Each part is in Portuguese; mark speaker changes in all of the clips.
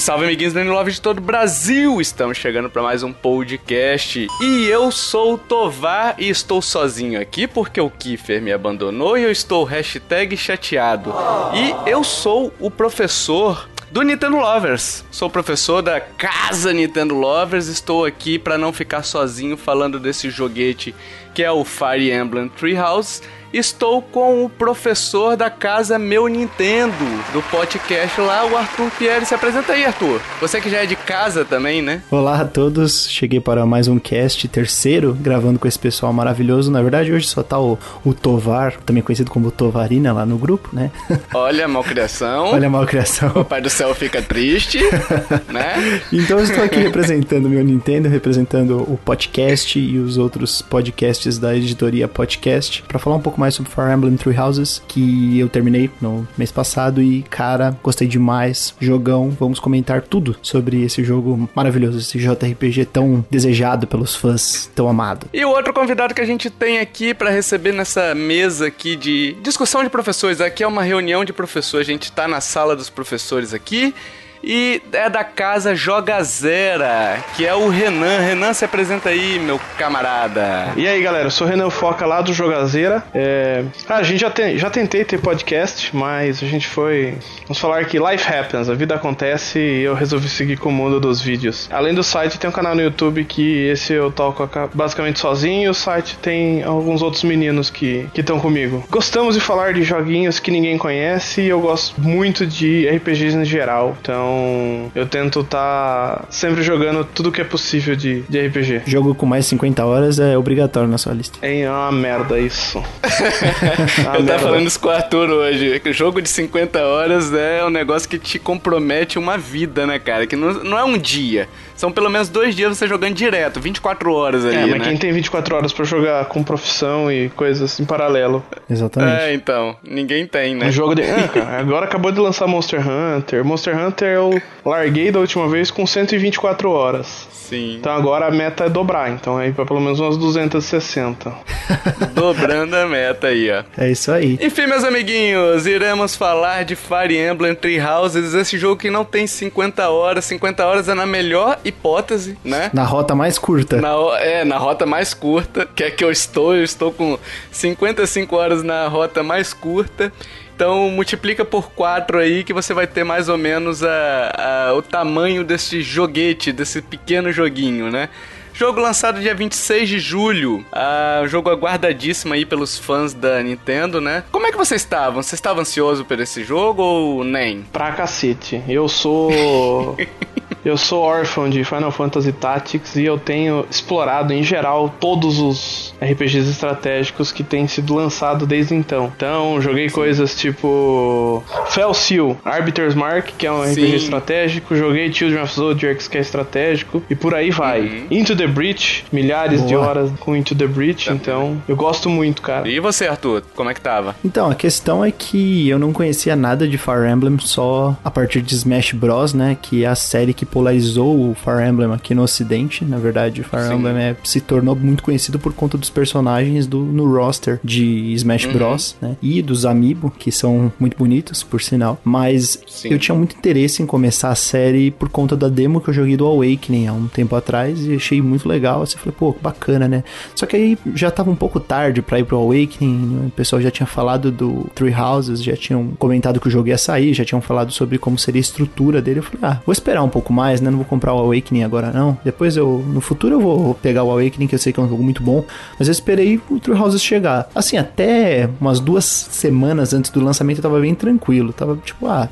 Speaker 1: Salve, salve, amiguinhos do Love de todo o Brasil! Estamos chegando para mais um podcast. E eu sou o Tovar e estou sozinho aqui porque o Kiefer me abandonou e eu estou chateado. E eu sou o professor do Nintendo Lovers. Sou professor da casa Nintendo Lovers. Estou aqui para não ficar sozinho falando desse joguete que é o Fire Emblem Treehouse estou com o professor da casa Meu Nintendo, do podcast lá, o Arthur Pierre. Se apresenta aí, Arthur. Você que já é de casa também, né?
Speaker 2: Olá a todos, cheguei para mais um cast, terceiro, gravando com esse pessoal maravilhoso. Na verdade, hoje só tá o, o Tovar, também conhecido como Tovarina, lá no grupo, né?
Speaker 1: Olha a malcriação.
Speaker 2: Olha a malcriação.
Speaker 1: O pai do céu fica triste, né?
Speaker 2: Então eu estou aqui representando o meu Nintendo, representando o podcast e os outros podcasts da editoria Podcast, para falar um pouco mais sobre Fire Emblem Three Houses, que eu terminei no mês passado e, cara, gostei demais. Jogão, vamos comentar tudo sobre esse jogo maravilhoso, esse JRPG tão desejado pelos fãs, tão amado.
Speaker 1: E o outro convidado que a gente tem aqui para receber nessa mesa aqui de discussão de professores, aqui é uma reunião de professores, a gente tá na sala dos professores aqui e é da casa Jogazera, que é o Renan. Renan, se apresenta aí, meu camarada.
Speaker 3: E aí, galera, eu sou o Renan Foca lá do Jogazeira. É... Ah, a gente já, tem, já tentei ter podcast, mas a gente foi. Vamos falar que life happens, a vida acontece e eu resolvi seguir com o mundo dos vídeos. Além do site, tem um canal no YouTube que esse eu toco basicamente sozinho. O site tem alguns outros meninos que estão comigo. Gostamos de falar de joguinhos que ninguém conhece e eu gosto muito de RPGs em geral. Então. Então, eu tento estar tá sempre jogando tudo que é possível de, de RPG.
Speaker 2: Jogo com mais de 50 horas é obrigatório na sua lista.
Speaker 3: É uma merda isso.
Speaker 1: uma eu merda. tava falando isso com o Arthur hoje. Que jogo de 50 horas é um negócio que te compromete uma vida, né, cara? Que não, não é um dia. São pelo menos dois dias você jogando direto, 24 horas ali. É,
Speaker 3: mas
Speaker 1: né?
Speaker 3: quem tem 24 horas para jogar com profissão e coisas em paralelo.
Speaker 2: Exatamente.
Speaker 1: É, então. Ninguém tem, né?
Speaker 3: Um jogo de. Ah, cara, agora acabou de lançar Monster Hunter. Monster Hunter eu larguei da última vez com 124 horas.
Speaker 1: Sim.
Speaker 3: Então agora a meta é dobrar, então aí pra pelo menos umas 260.
Speaker 1: Dobrando a meta aí, ó.
Speaker 2: É isso aí.
Speaker 1: Enfim, meus amiguinhos, iremos falar de Fire Emblem Three Houses, esse jogo que não tem 50 horas. 50 horas é na melhor hipótese, né?
Speaker 2: Na rota mais curta.
Speaker 1: Na, é, na rota mais curta, que é que eu estou. Eu estou com 55 horas na rota mais curta. Então multiplica por 4 aí que você vai ter mais ou menos a, a, o tamanho desse joguete, desse pequeno joguinho, né? Jogo lançado dia 26 de julho. Ah, jogo aguardadíssimo aí pelos fãs da Nintendo, né? Como é que vocês estavam? Você estava ansioso por esse jogo ou nem?
Speaker 3: Pra cacete. Eu sou. Eu sou órfão de Final Fantasy Tactics e eu tenho explorado em geral todos os RPGs estratégicos que têm sido lançados desde então. Então, joguei Sim. coisas tipo Fell Seal, Arbiter's Mark, que é um Sim. RPG estratégico, joguei Children of Zodiacs, que é estratégico, e por aí vai. Uhum. Into the Breach, milhares Boa. de horas com Into the Breach, tá então eu gosto muito, cara.
Speaker 1: E você, Arthur, como é que tava?
Speaker 2: Então, a questão é que eu não conhecia nada de Fire Emblem só a partir de Smash Bros, né, que é a série que popularizou o Fire Emblem aqui no ocidente. Na verdade, o Fire Sim. Emblem é, se tornou muito conhecido por conta dos personagens do, no roster de Smash uhum. Bros, né? E dos Amiibo, que são muito bonitos, por sinal. Mas Sim. eu tinha muito interesse em começar a série por conta da demo que eu joguei do Awakening há um tempo atrás e achei muito legal. Assim, falei, pô, bacana, né? Só que aí já tava um pouco tarde pra ir pro Awakening. Né? O pessoal já tinha falado do Three Houses, já tinham comentado que o jogo ia sair, já tinham falado sobre como seria a estrutura dele. Eu falei, ah, vou esperar um pouco mais, né? Não vou comprar o Awakening agora, não. Depois eu, no futuro eu vou pegar o Awakening, que eu sei que é um jogo muito bom. Mas eu esperei o True Houses chegar. Assim, até umas duas semanas antes do lançamento eu tava bem tranquilo. Tava tipo, ah,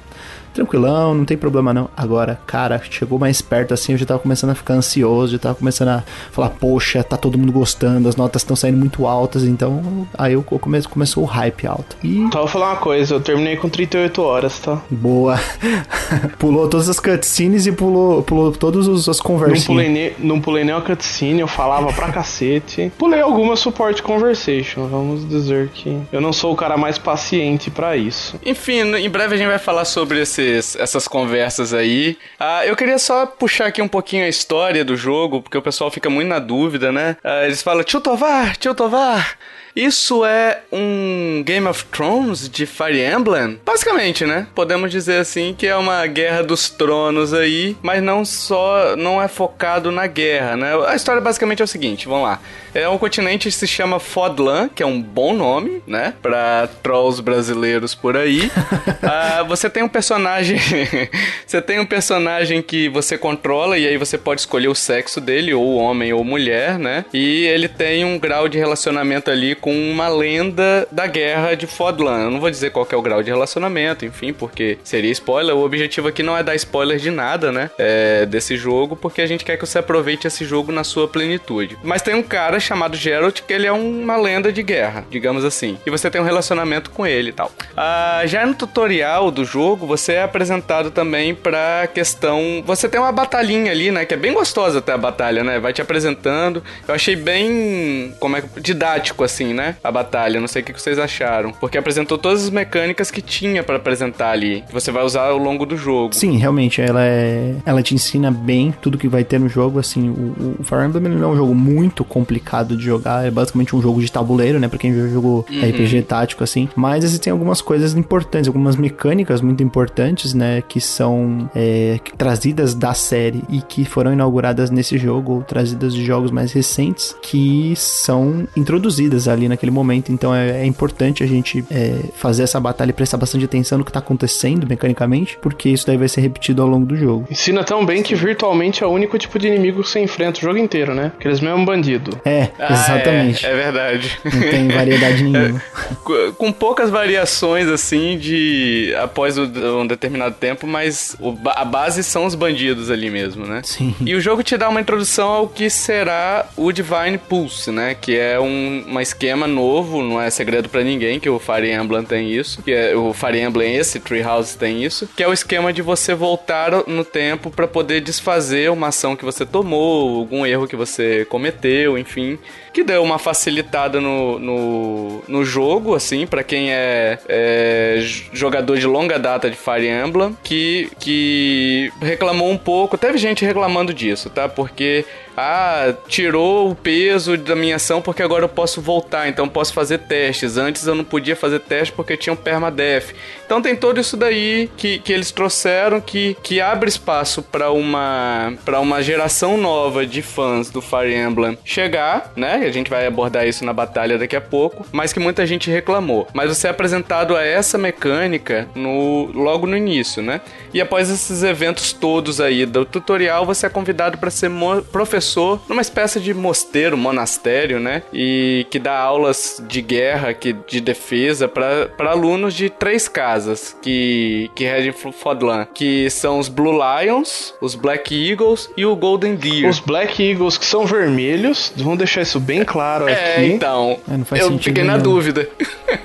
Speaker 2: tranquilão, não tem problema não. Agora, cara, chegou mais perto assim, eu já tava começando a ficar ansioso, já tava começando a falar, poxa, tá todo mundo gostando, as notas estão saindo muito altas, então aí eu come, começou o hype alto.
Speaker 3: E. Só vou falar uma coisa, eu terminei com 38 horas, tá?
Speaker 2: Boa. pulou todas as cutscenes e pulou, pulou todas as conversas.
Speaker 3: Não pulei, ne, não pulei nem a cutscene, eu falava pra cacete. Pulei alguma support conversation, vamos dizer que eu não sou o cara mais paciente para isso.
Speaker 1: Enfim, em breve a gente vai falar sobre esse esses, essas conversas aí. Ah, eu queria só puxar aqui um pouquinho a história do jogo, porque o pessoal fica muito na dúvida, né? Ah, eles falam, tio Tovar, tio Tovar, Isso é um Game of Thrones de Fire Emblem? Basicamente, né? Podemos dizer assim que é uma guerra dos tronos aí, mas não só não é focado na guerra, né? A história basicamente é o seguinte, vamos lá. É um continente que se chama Fodlan, que é um bom nome, né? Pra trolls brasileiros por aí. ah, você tem um personagem. você tem um personagem que você controla e aí você pode escolher o sexo dele, ou homem ou mulher, né? E ele tem um grau de relacionamento ali com uma lenda da guerra de Fodlan. Eu não vou dizer qual é o grau de relacionamento, enfim, porque seria spoiler. O objetivo aqui não é dar spoiler de nada, né? É, desse jogo, porque a gente quer que você aproveite esse jogo na sua plenitude. Mas tem um cara chamado Geralt que ele é uma lenda de guerra, digamos assim. E você tem um relacionamento com ele e tal. Ah, já no tutorial do jogo, você é apresentado também pra questão. Você tem uma batalhinha ali, né? Que é bem gostosa até a batalha, né? Vai te apresentando. Eu achei bem. Como é didático, assim, né? A batalha. Não sei o que vocês acharam. Porque apresentou todas as mecânicas que tinha para apresentar ali. Que você vai usar ao longo do jogo.
Speaker 2: Sim, realmente. Ela é. Ela te ensina bem tudo que vai ter no jogo. Assim, o, o Fire Emblem não é um jogo muito complicado de jogar. É basicamente um jogo de tabuleiro, né? Pra quem já jogou uhum. RPG tático, assim. Mas existem algumas coisas importantes, algumas mecânicas muito importantes, né? Que são é, trazidas da série e que foram inauguradas nesse jogo, ou trazidas de jogos mais recentes, que são introduzidas ali naquele momento. Então é, é importante a gente é, fazer essa batalha e prestar bastante atenção no que tá acontecendo mecanicamente, porque isso daí vai ser repetido ao longo do jogo.
Speaker 3: Ensina tão bem que virtualmente é o único tipo de inimigo que você enfrenta o jogo inteiro, né? Aqueles mesmos bandido.
Speaker 2: É, ah, exatamente.
Speaker 1: É, é, verdade.
Speaker 2: Não tem variedade nenhuma.
Speaker 1: É, com poucas variações, assim, de após um determinado tempo, mas a base são os bandidos ali mesmo, né?
Speaker 2: Sim.
Speaker 1: E o jogo te dá uma introdução ao que será o Divine Pulse, né? Que é um, um esquema novo, não é segredo para ninguém que o Fire Emblem tem isso, que é o Fire Emblem esse Treehouse tem isso, que é o esquema de você voltar no tempo para poder desfazer uma ação que você tomou, algum erro que você cometeu, enfim mim que deu uma facilitada no, no, no jogo, assim, para quem é, é, jogador de longa data de Fire Emblem, que, que reclamou um pouco. Teve gente reclamando disso, tá? Porque ah, tirou o peso da minha ação porque agora eu posso voltar, então posso fazer testes. Antes eu não podia fazer teste porque tinha um permadeath. Então tem todo isso daí que, que eles trouxeram que, que abre espaço para uma para uma geração nova de fãs do Fire Emblem chegar, né? A gente vai abordar isso na batalha daqui a pouco, mas que muita gente reclamou. Mas você é apresentado a essa mecânica no logo no início, né? E após esses eventos todos aí do tutorial, você é convidado para ser professor numa espécie de mosteiro, monastério, né? E que dá aulas de guerra, que, de defesa para alunos de três casas que, que regem Fodlan, que são os Blue Lions, os Black Eagles e o Golden Deer.
Speaker 3: Os Black Eagles que são vermelhos, vamos deixar isso bem claro
Speaker 1: é,
Speaker 3: aqui.
Speaker 1: Então, é, eu fiquei na dúvida.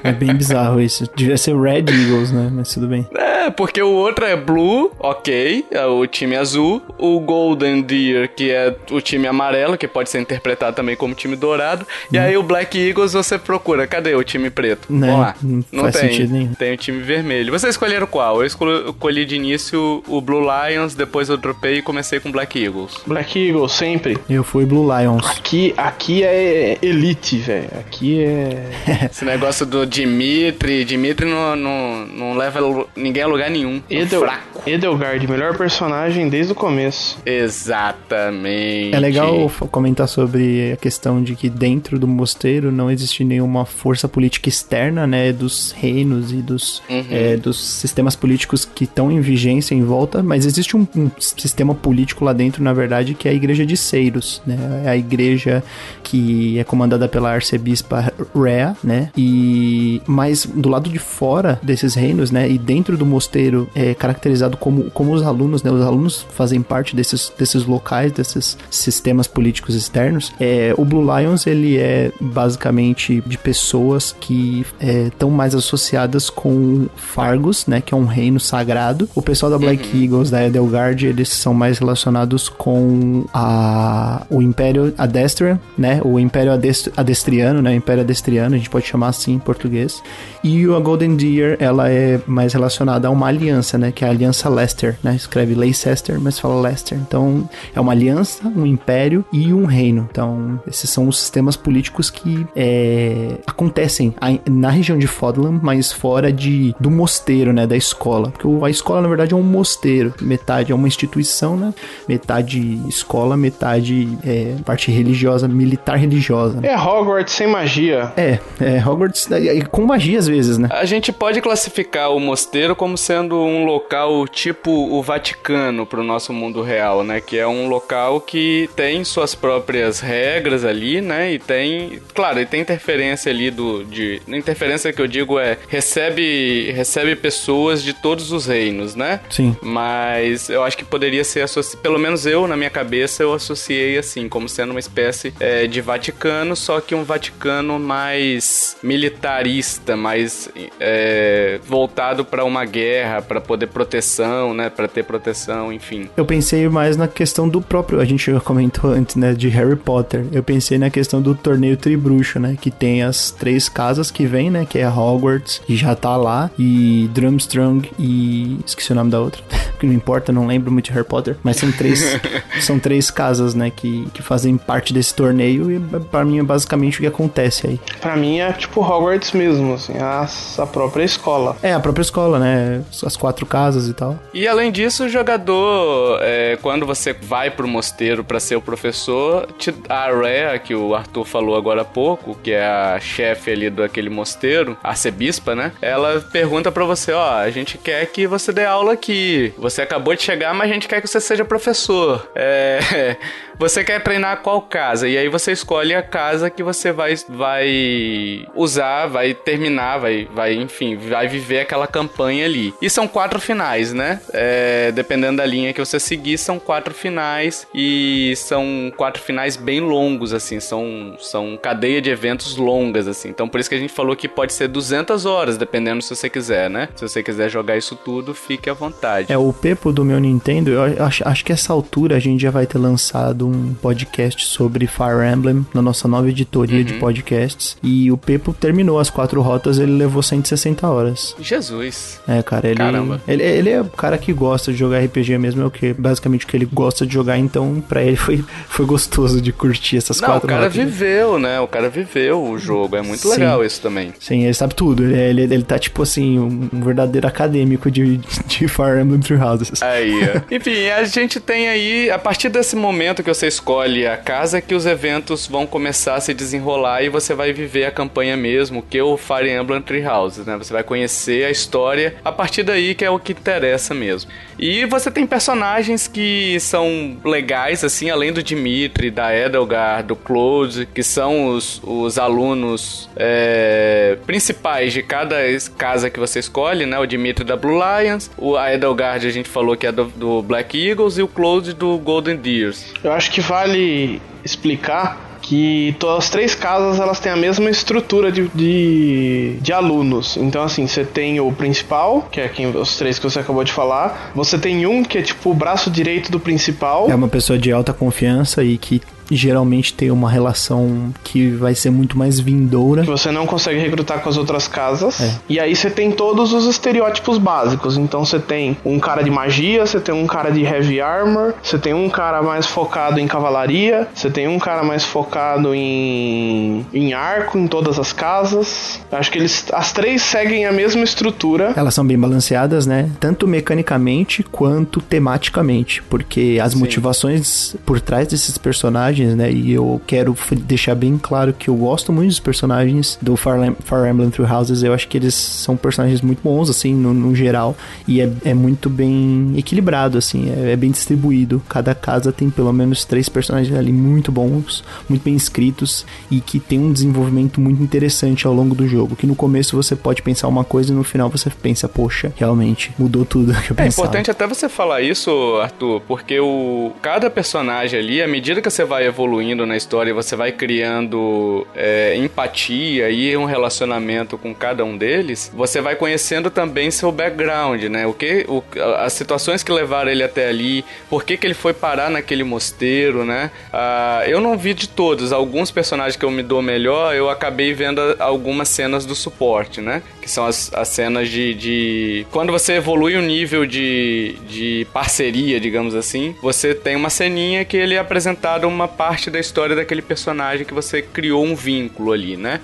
Speaker 2: É bem bizarro isso. Devia ser Red Eagles, né? Mas tudo bem.
Speaker 1: É, porque o outro é Blue, ok, é o time azul. O Golden Deer, que é o time amarelo, que pode ser interpretado também como time dourado. Hum. E aí o Black Eagles você procura. Cadê o time preto?
Speaker 2: Não, Vamos lá. Não, não tem.
Speaker 1: Tem o time vermelho. Vocês escolheram qual? Eu escolhi de início o Blue Lions, depois eu dropei e comecei com Black Eagles.
Speaker 3: Black Eagles, sempre.
Speaker 2: Eu fui Blue Lions.
Speaker 3: Aqui, aqui é elite, velho. Aqui é.
Speaker 1: Esse negócio do Dimitri. Dimitri não, não, não leva ninguém a lugar nenhum.
Speaker 3: Edel, fraco. Edelgard, melhor personagem desde o começo.
Speaker 1: Exatamente.
Speaker 2: É legal comentar sobre a questão de que dentro do mosteiro não existe nenhuma força política externa, né, dos reinos e dos, uhum. é, dos sistemas políticos que estão em vigência em volta, mas existe um, um, sistema político lá dentro, na verdade, que é a igreja de Seiros, né, é a igreja que é comandada pela arcebispa Rhea, né, e mas do lado de fora desses reinos, né, e dentro do mosteiro é caracterizado como, como os alunos, né, os alunos fazem parte desses, desses locais, desses sistemas políticos externos, é, o Blue Lions ele é basicamente de pessoas que estão é, mais associadas com Fargus, né, que é um reino sagrado. O pessoal da Black uhum. Eagles, da Edelgard, eles são mais relacionados com a, o Império Adestrian, né, o Império Adest, Adestriano, né, o Império Adestriano, a gente pode chamar assim em português. E a Golden Deer, ela é mais relacionada a uma aliança, né? Que é a Aliança Leicester, né? Escreve Leicester, mas fala Leicester. Então, é uma aliança, um império e um reino. Então, esses são os sistemas políticos que é, acontecem na região de Fodlan, mas fora de, do mosteiro, né? Da escola. Porque a escola, na verdade, é um mosteiro. Metade é uma instituição, né? Metade escola, metade é, parte religiosa, militar religiosa.
Speaker 3: Né? É Hogwarts sem magia.
Speaker 2: É, é Hogwarts com magia às vezes, né?
Speaker 1: A gente pode classificar o mosteiro como sendo um local tipo o Vaticano pro nosso mundo real, né? Que é um local que tem suas próprias regras ali, né? E tem, claro, e tem interferência ali do de interferência que eu digo é recebe recebe pessoas de todos os reinos, né?
Speaker 2: Sim.
Speaker 1: Mas eu acho que poderia ser pelo menos eu na minha cabeça eu associei assim como sendo uma espécie é, de Vaticano, só que um Vaticano mais militarista, mais é, voltado para uma guerra, para poder proteção, né? Para ter proteção, enfim.
Speaker 2: Eu pensei mais na questão do próprio. A gente já comentou antes, né? De Harry Potter. Eu pensei na questão do torneio Tribruxo, né? Que tem as três casas que vem, né? Que é Hogwarts, que já tá lá, e Drumstrong e. Esqueci o nome da outra. que não importa, não lembro muito de Harry Potter. Mas são três, são três casas, né? Que, que fazem parte desse torneio e para mim é basicamente o que acontece aí.
Speaker 3: Para mim é tipo Hogwarts mesmo, assim, a, a própria escola.
Speaker 2: É, a própria escola, né? As quatro casas e tal.
Speaker 1: E além disso, o jogador, é, quando você vai pro mosteiro para ser o professor, te, a Rhea, que o Arthur falou agora há pouco, que é a chefe ali daquele mosteiro, a arcebispa, né? Ela pergunta para você, ó, a gente quer que você dê aula aqui. Você acabou de chegar, mas a gente quer que você seja professor. É, você quer treinar qual casa? E aí você escolhe a casa que você vai, vai usar, vai terminar, vai, vai, enfim, vai viver aquela campanha ali. E são quatro finais, né? É, dependendo da linha que você seguir, são quatro finais e são quatro finais bem longos, assim, são, são cadeia de eventos longas, assim. Então por isso que a gente falou que pode ser 200 horas, dependendo se você quiser, né? Se você quiser jogar isso tudo, fique à vontade.
Speaker 2: É, o Pepo do meu Nintendo, eu acho, acho que essa altura a gente já vai ter lançado um podcast sobre Fire Emblem na nossa nova editoria uhum. de podcasts. E o Pepo terminou as quatro rotas, ele levou 160 horas.
Speaker 1: Jesus.
Speaker 2: É, cara, ele. Caramba. Ele, ele é o cara que gosta de jogar RPG mesmo, é o que basicamente o que ele gosta de jogar, então pra ele foi, foi gostoso de curtir essas
Speaker 1: Não,
Speaker 2: quatro
Speaker 1: rotas. O cara rotas. viveu, né? O cara viveu o jogo. É muito Sim. legal isso também.
Speaker 2: Sim, ele sabe tudo. Ele, ele, ele tá tipo assim, um verdadeiro acadêmico de, de Fire Emblem Three Houses.
Speaker 1: Aí, Enfim, a gente tem aí, a partir desse momento que você escolhe a casa, que os eventos vão começar a se desenrolar e você vai viver a campanha mesmo, que é o Fire Emblem Three Houses, né? Você vai conhecer a história a partir daí que é o que interessa mesmo. E você tem personagens que são legais, assim, além do Dimitri, da Edelgar, do Claude, que são os, os alunos é, principais de cada casa que você escolhe, né? O Dimitri da Blue Lions, o, a Edelgard a gente falou que é do, do Black Eagles e o Claude do Golden Deers.
Speaker 3: Eu acho que vale explicar que todas as três casas elas têm a mesma estrutura de, de, de, alunos. Então, assim, você tem o principal, que é quem, os três que você acabou de falar. Você tem um que é tipo o braço direito do principal.
Speaker 2: É uma pessoa de alta confiança e que geralmente tem uma relação que vai ser muito mais vindoura.
Speaker 3: Você não consegue recrutar com as outras casas. É. E aí você tem todos os estereótipos básicos. Então você tem um cara de magia, você tem um cara de heavy armor, você tem um cara mais focado em cavalaria, você tem um cara mais focado em, em arco em todas as casas. Acho que eles as três seguem a mesma estrutura.
Speaker 2: Elas são bem balanceadas, né? Tanto mecanicamente quanto tematicamente, porque as Sim. motivações por trás desses personagens personagens, né? E eu quero deixar bem claro que eu gosto muito dos personagens do Fire, Fire Emblem Three Houses. Eu acho que eles são personagens muito bons, assim, no, no geral. E é, é, muito bem equilibrado, assim, é, é, bem distribuído. Cada casa tem pelo menos três personagens ali muito bons, muito bem escritos e que tem um desenvolvimento muito interessante ao longo do jogo. Que no começo você pode pensar uma coisa e no final você pensa, poxa, realmente mudou tudo que eu
Speaker 1: pensava. É importante até você falar isso, Arthur, porque o cada personagem ali, à medida que você vai evoluindo na história, você vai criando é, empatia e um relacionamento com cada um deles, você vai conhecendo também seu background, né? O que, o, as situações que levaram ele até ali, por que, que ele foi parar naquele mosteiro, né? Ah, eu não vi de todos, alguns personagens que eu me dou melhor, eu acabei vendo algumas cenas do suporte, né? Que são as, as cenas de, de. Quando você evolui o nível de, de parceria, digamos assim, você tem uma ceninha que ele é apresentado uma parte da história daquele personagem que você criou um vínculo ali, né?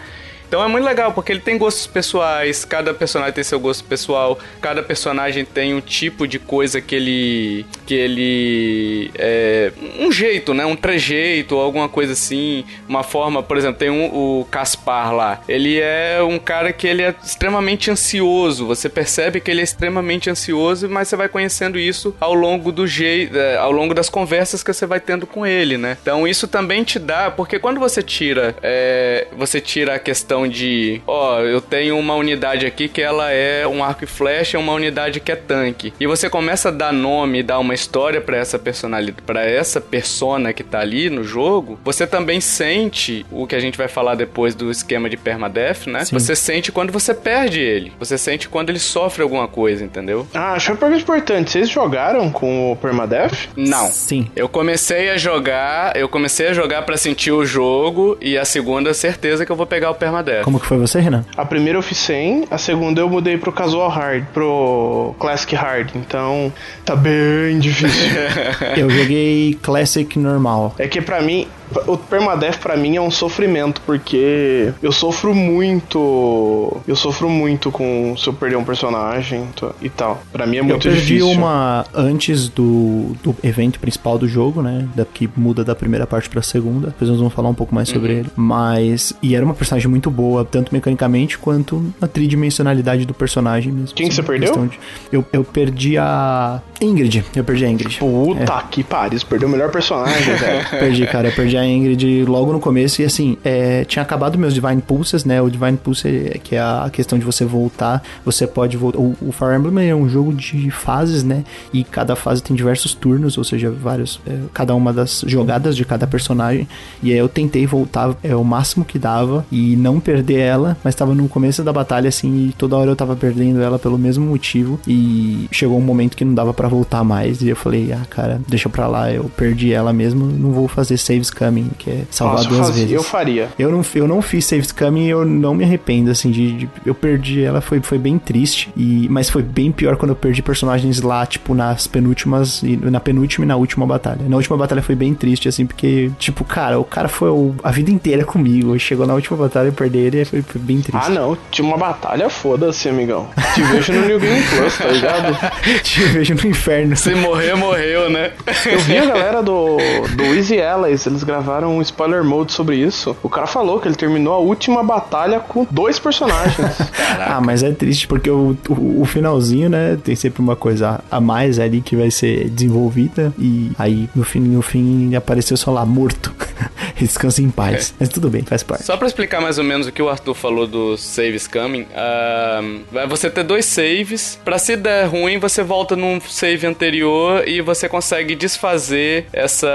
Speaker 1: Então é muito legal, porque ele tem gostos pessoais, cada personagem tem seu gosto pessoal, cada personagem tem um tipo de coisa que ele. que ele. É, um jeito, né? Um trejeito, alguma coisa assim. Uma forma, por exemplo, tem um, o Caspar lá. Ele é um cara que ele é extremamente ansioso. Você percebe que ele é extremamente ansioso, mas você vai conhecendo isso ao longo do jeito. É, ao longo das conversas que você vai tendo com ele, né? Então isso também te dá, porque quando você tira. É, você tira a questão questão de, ó, eu tenho uma unidade aqui que ela é um arco e flecha, uma unidade que é tanque. E você começa a dar nome, dar uma história para essa personalidade, para essa persona que tá ali no jogo, você também sente o que a gente vai falar depois do esquema de permadeath, né? Sim. Você sente quando você perde ele. Você sente quando ele sofre alguma coisa, entendeu?
Speaker 3: Ah, acho uma pergunta importante. Vocês jogaram com o permadeath?
Speaker 1: Não.
Speaker 2: Sim.
Speaker 1: Eu comecei a jogar, eu comecei a jogar para sentir o jogo e a segunda certeza que eu vou pegar o permadeath dessa.
Speaker 2: Como que foi você, Renan?
Speaker 3: A primeira eu fiz 100, a segunda eu mudei pro casual hard, pro classic hard. Então, tá bem difícil.
Speaker 2: eu joguei classic normal.
Speaker 3: É que para mim, o permadeath para mim é um sofrimento, porque eu sofro muito. Eu sofro muito com se eu perder um personagem e tal. Para mim é muito
Speaker 2: difícil.
Speaker 3: Eu perdi
Speaker 2: difícil. uma antes do, do evento principal do jogo, né? Da, que muda da primeira parte pra segunda. Depois nós vamos falar um pouco mais sobre uhum. ele. Mas. E era uma personagem muito boa, tanto mecanicamente quanto na tridimensionalidade do personagem mesmo.
Speaker 3: Quem que você perdeu?
Speaker 2: De, eu, eu perdi a. Ingrid. Eu perdi a Ingrid.
Speaker 3: Puta é. que pariu, perdeu o melhor personagem, velho.
Speaker 2: perdi, cara. Eu perdi a Ingrid logo no começo e assim, é, tinha acabado meus Divine Pulses, né? O Divine Pulse, que é a questão de você voltar, você pode voltar. O, o Fire Emblem é um jogo de fases, né? E cada fase tem diversos turnos, ou seja, vários. É, cada uma das jogadas de cada personagem. E aí eu tentei voltar é, o máximo que dava e não perder ela, mas tava no começo da batalha, assim, e toda hora eu tava perdendo ela pelo mesmo motivo. E chegou um momento que não dava para voltar mais. E eu falei, ah, cara, deixa pra lá, eu perdi ela mesmo, não vou fazer saves coming, que é salvar Nossa, duas
Speaker 3: fazia,
Speaker 2: vezes.
Speaker 3: Eu faria.
Speaker 2: Eu não, eu não fiz saves coming e eu não me arrependo, assim, de, de, eu perdi ela, foi, foi bem triste. E, mas foi bem pior quando eu perdi personagens lá, tipo, nas penúltimas, na penúltima e na última batalha. Na última batalha foi bem triste, assim, porque, tipo, cara, o cara foi o, a vida inteira comigo. Chegou na última batalha e perder ele foi, foi bem triste.
Speaker 3: Ah, não. Tinha uma batalha, foda-se, amigão. Te vejo no New Game Plus, tá ligado?
Speaker 2: Te vejo no inferno.
Speaker 1: Se morrer, morreu, né?
Speaker 3: Eu vi a galera do, do Easy Allies, eles gravaram um spoiler mode sobre isso. O cara falou que ele terminou a última batalha com dois personagens.
Speaker 2: ah, mas é triste porque o, o, o, finalzinho, né, tem sempre uma coisa a mais ali que vai ser desenvolvida e aí no fim, no fim apareceu só lá morto. Descansa em paz. É. Mas tudo bem, faz parte.
Speaker 1: Só pra explicar mais ou menos o que o Arthur falou do saves coming, uh, vai você ter dois saves. Pra se der ruim, você volta num save anterior e você consegue desfazer essa,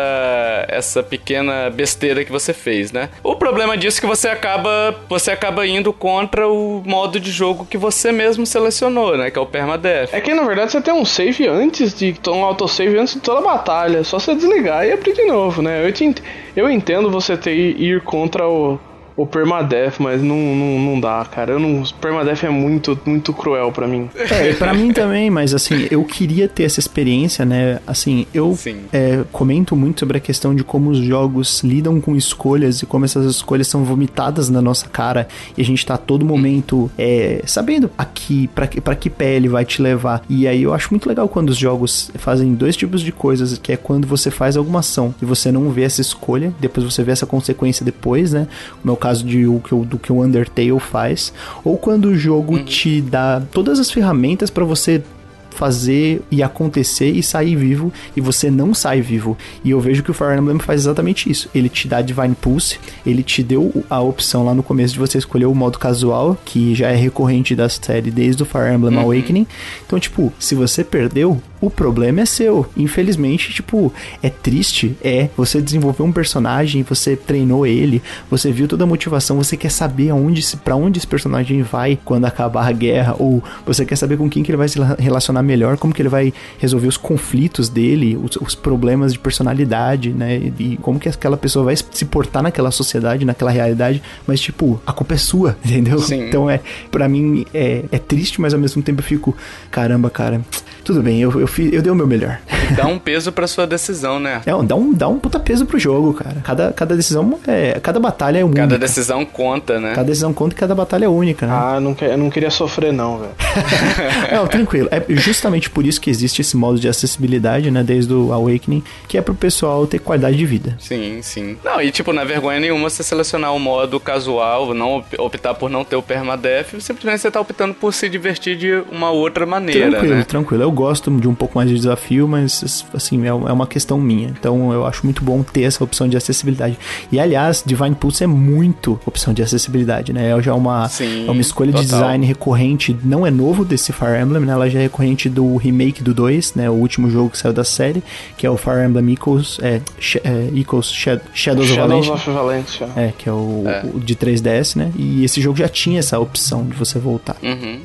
Speaker 1: essa pequena besteira que você fez, né? O problema disso é que você acaba, você acaba indo contra o modo de jogo que você mesmo selecionou, né? Que é o permadeath.
Speaker 3: É que na verdade você tem um save antes de um autosave antes de toda a batalha. É só você desligar e abrir de novo, né? Eu, te, eu entendo você ter ir contra o o permadeath, mas não, não, não dá, cara. Eu não, o permadeath é muito, muito cruel para mim.
Speaker 2: É, para mim também, mas assim, eu queria ter essa experiência, né? Assim, eu é, comento muito sobre a questão de como os jogos lidam com escolhas e como essas escolhas são vomitadas na nossa cara e a gente tá a todo momento é, sabendo aqui para que, pra que pé ele vai te levar. E aí eu acho muito legal quando os jogos fazem dois tipos de coisas, que é quando você faz alguma ação e você não vê essa escolha, depois você vê essa consequência depois, né? Como é o caso de o que o, do que o Undertale faz, ou quando o jogo uhum. te dá todas as ferramentas para você fazer e acontecer e sair vivo e você não sai vivo. E eu vejo que o Fire Emblem faz exatamente isso. Ele te dá Divine Pulse, ele te deu a opção lá no começo de você escolher o modo casual, que já é recorrente da série desde o Fire Emblem uhum. Awakening. Então, tipo, se você perdeu, o problema é seu. Infelizmente, tipo, é triste, é. Você desenvolveu um personagem, você treinou ele, você viu toda a motivação, você quer saber aonde, para onde esse personagem vai quando acabar a guerra, ou você quer saber com quem que ele vai se relacionar melhor, como que ele vai resolver os conflitos dele, os, os problemas de personalidade, né? E como que aquela pessoa vai se portar naquela sociedade, naquela realidade, mas tipo, a culpa é sua, entendeu? Sim. Então é, para mim é, é triste, mas ao mesmo tempo eu fico, caramba, cara, tudo bem, eu, eu, fiz, eu dei o meu melhor.
Speaker 1: Dá um peso pra sua decisão, né?
Speaker 2: É, dá um, dá um puta peso pro jogo, cara. Cada, cada decisão é. Cada batalha é única.
Speaker 1: Cada decisão conta, né?
Speaker 2: Cada decisão conta e cada batalha é única, né?
Speaker 3: Ah, não, eu não queria sofrer, não, velho.
Speaker 2: não, tranquilo. É justamente por isso que existe esse modo de acessibilidade, né? Desde o Awakening, que é pro pessoal ter qualidade de vida.
Speaker 1: Sim, sim. Não, e tipo, não é vergonha nenhuma você selecionar o modo casual, não optar por não ter o permadeath, simplesmente você tá optando por se divertir de uma outra maneira.
Speaker 2: Tranquilo,
Speaker 1: né?
Speaker 2: tranquilo. Eu gosto de um pouco mais de desafio, mas assim, é, é uma questão minha. Então eu acho muito bom ter essa opção de acessibilidade. E aliás, Divine Pulse é muito opção de acessibilidade, né? É já uma, Sim, é uma escolha total. de design recorrente, não é novo desse Fire Emblem, né? Ela já é recorrente do remake do 2, né? O último jogo que saiu da série, que é o Fire Emblem Echoes, é, é, Echoes Shadows,
Speaker 3: Shadows of Valentia.
Speaker 2: É, que é o, é o, de 3DS, né? E esse jogo já tinha essa opção de você voltar.
Speaker 1: Uhum.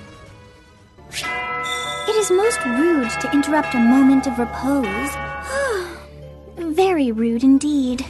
Speaker 4: Most rude to interrupt a moment of repose. Very rude indeed.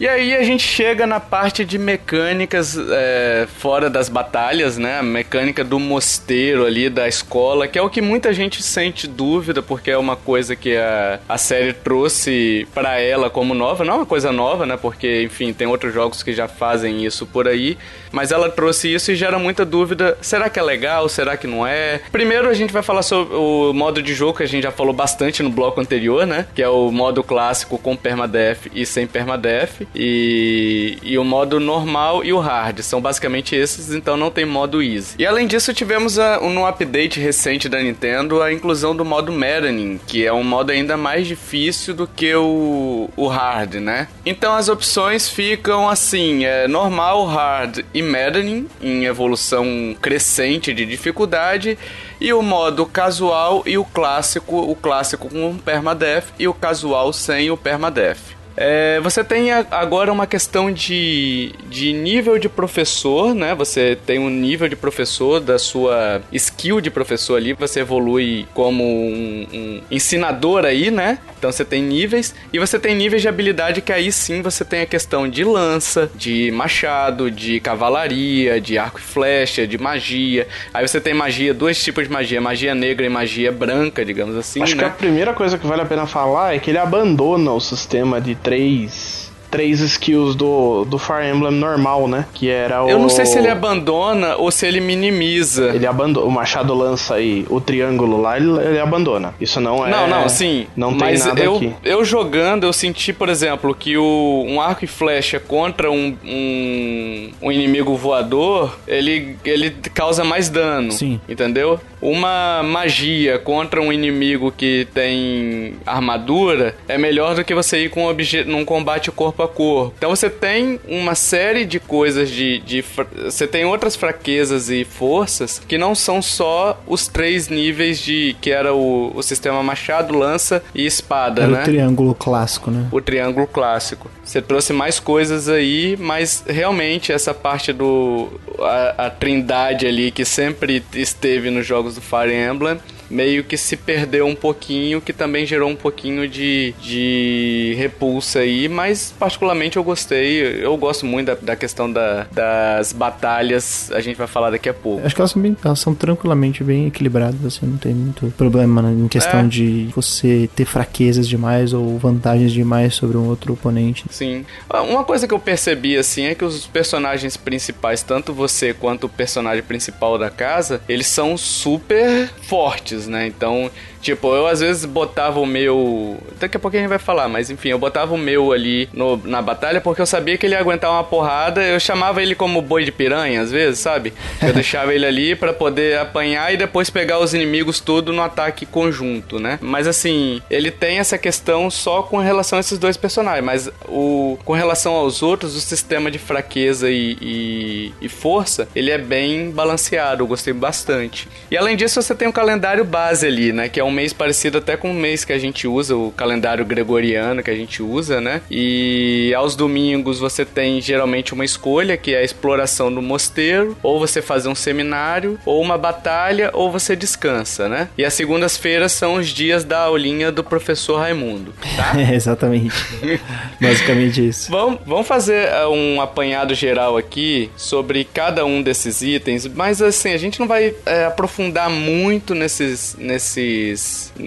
Speaker 1: E aí a gente chega na parte de mecânicas é, fora das batalhas, né? A mecânica do mosteiro ali, da escola, que é o que muita gente sente dúvida, porque é uma coisa que a, a série trouxe para ela como nova. Não é uma coisa nova, né? Porque, enfim, tem outros jogos que já fazem isso por aí. Mas ela trouxe isso e gera muita dúvida. Será que é legal? Será que não é? Primeiro a gente vai falar sobre o modo de jogo que a gente já falou bastante no bloco anterior, né? Que é o modo clássico com permadeath e sem permadeath e, e o modo normal e o hard. São basicamente esses, então não tem modo easy. E além disso, tivemos a, no update recente da Nintendo a inclusão do modo Maddening, que é um modo ainda mais difícil do que o, o hard, né? Então as opções ficam assim: é normal, hard e Maddening, em evolução crescente de dificuldade e o modo casual e o clássico, o clássico com permadeath e o casual sem o permadeath. É, você tem agora uma questão de, de nível de professor, né? Você tem um nível de professor da sua skill de professor ali, você evolui como um, um ensinador aí, né? Então você tem níveis e você tem níveis de habilidade que aí sim você tem a questão de lança, de machado, de cavalaria, de arco e flecha, de magia. Aí você tem magia, dois tipos de magia, magia negra e magia branca, digamos assim.
Speaker 3: Acho
Speaker 1: né?
Speaker 3: que a primeira coisa que vale a pena falar é que ele abandona o sistema de três três skills do, do Fire Emblem normal, né? Que era o.
Speaker 1: Eu não sei se ele abandona ou se ele minimiza.
Speaker 3: Ele abandona. O Machado lança aí o triângulo lá, ele, ele abandona. Isso não é.
Speaker 1: Não, não, sim.
Speaker 3: Não tem
Speaker 1: mas
Speaker 3: nada
Speaker 1: eu,
Speaker 3: aqui.
Speaker 1: Eu jogando, eu senti, por exemplo, que o, um arco e flecha contra um, um, um inimigo voador, ele, ele causa mais dano.
Speaker 2: Sim.
Speaker 1: Entendeu? Uma magia contra um inimigo que tem armadura é melhor do que você ir com um num combate corpo corpo a corpo. Então você tem uma série de coisas de, de. Você tem outras fraquezas e forças que não são só os três níveis de. que era o, o sistema machado, lança e espada,
Speaker 2: era
Speaker 1: né?
Speaker 2: O triângulo clássico, né?
Speaker 1: O triângulo clássico. Você trouxe mais coisas aí, mas realmente essa parte do. a, a trindade ali que sempre esteve nos jogos do Fire Emblem meio que se perdeu um pouquinho, que também gerou um pouquinho de, de repulsa aí, mas particularmente eu gostei, eu gosto muito da, da questão da, das batalhas, a gente vai falar daqui a pouco.
Speaker 2: Acho que elas são, bem, elas são tranquilamente bem equilibradas, assim, não tem muito problema né, em questão é. de você ter fraquezas demais ou vantagens demais sobre um outro oponente.
Speaker 1: Sim. Uma coisa que eu percebi, assim, é que os personagens principais, tanto você quanto o personagem principal da casa, eles são super fortes, né? Então, Tipo, eu às vezes botava o meu. Daqui a pouco a gente vai falar, mas enfim, eu botava o meu ali no, na batalha porque eu sabia que ele ia aguentar uma porrada. Eu chamava ele como boi de piranha, às vezes, sabe? Eu deixava ele ali para poder apanhar e depois pegar os inimigos tudo no ataque conjunto, né? Mas assim, ele tem essa questão só com relação a esses dois personagens, mas o com relação aos outros, o sistema de fraqueza e, e, e força, ele é bem balanceado, eu gostei bastante. E além disso, você tem um calendário base ali, né? Que é um um mês parecido até com o mês que a gente usa, o calendário gregoriano que a gente usa, né? E aos domingos você tem geralmente uma escolha, que é a exploração do mosteiro, ou você fazer um seminário, ou uma batalha, ou você descansa, né? E as segundas-feiras são os dias da aulinha do professor Raimundo, tá?
Speaker 2: É, exatamente. Basicamente isso.
Speaker 1: Vamos, vamos fazer uh, um apanhado geral aqui sobre cada um desses itens, mas assim, a gente não vai é, aprofundar muito nesses, nesses.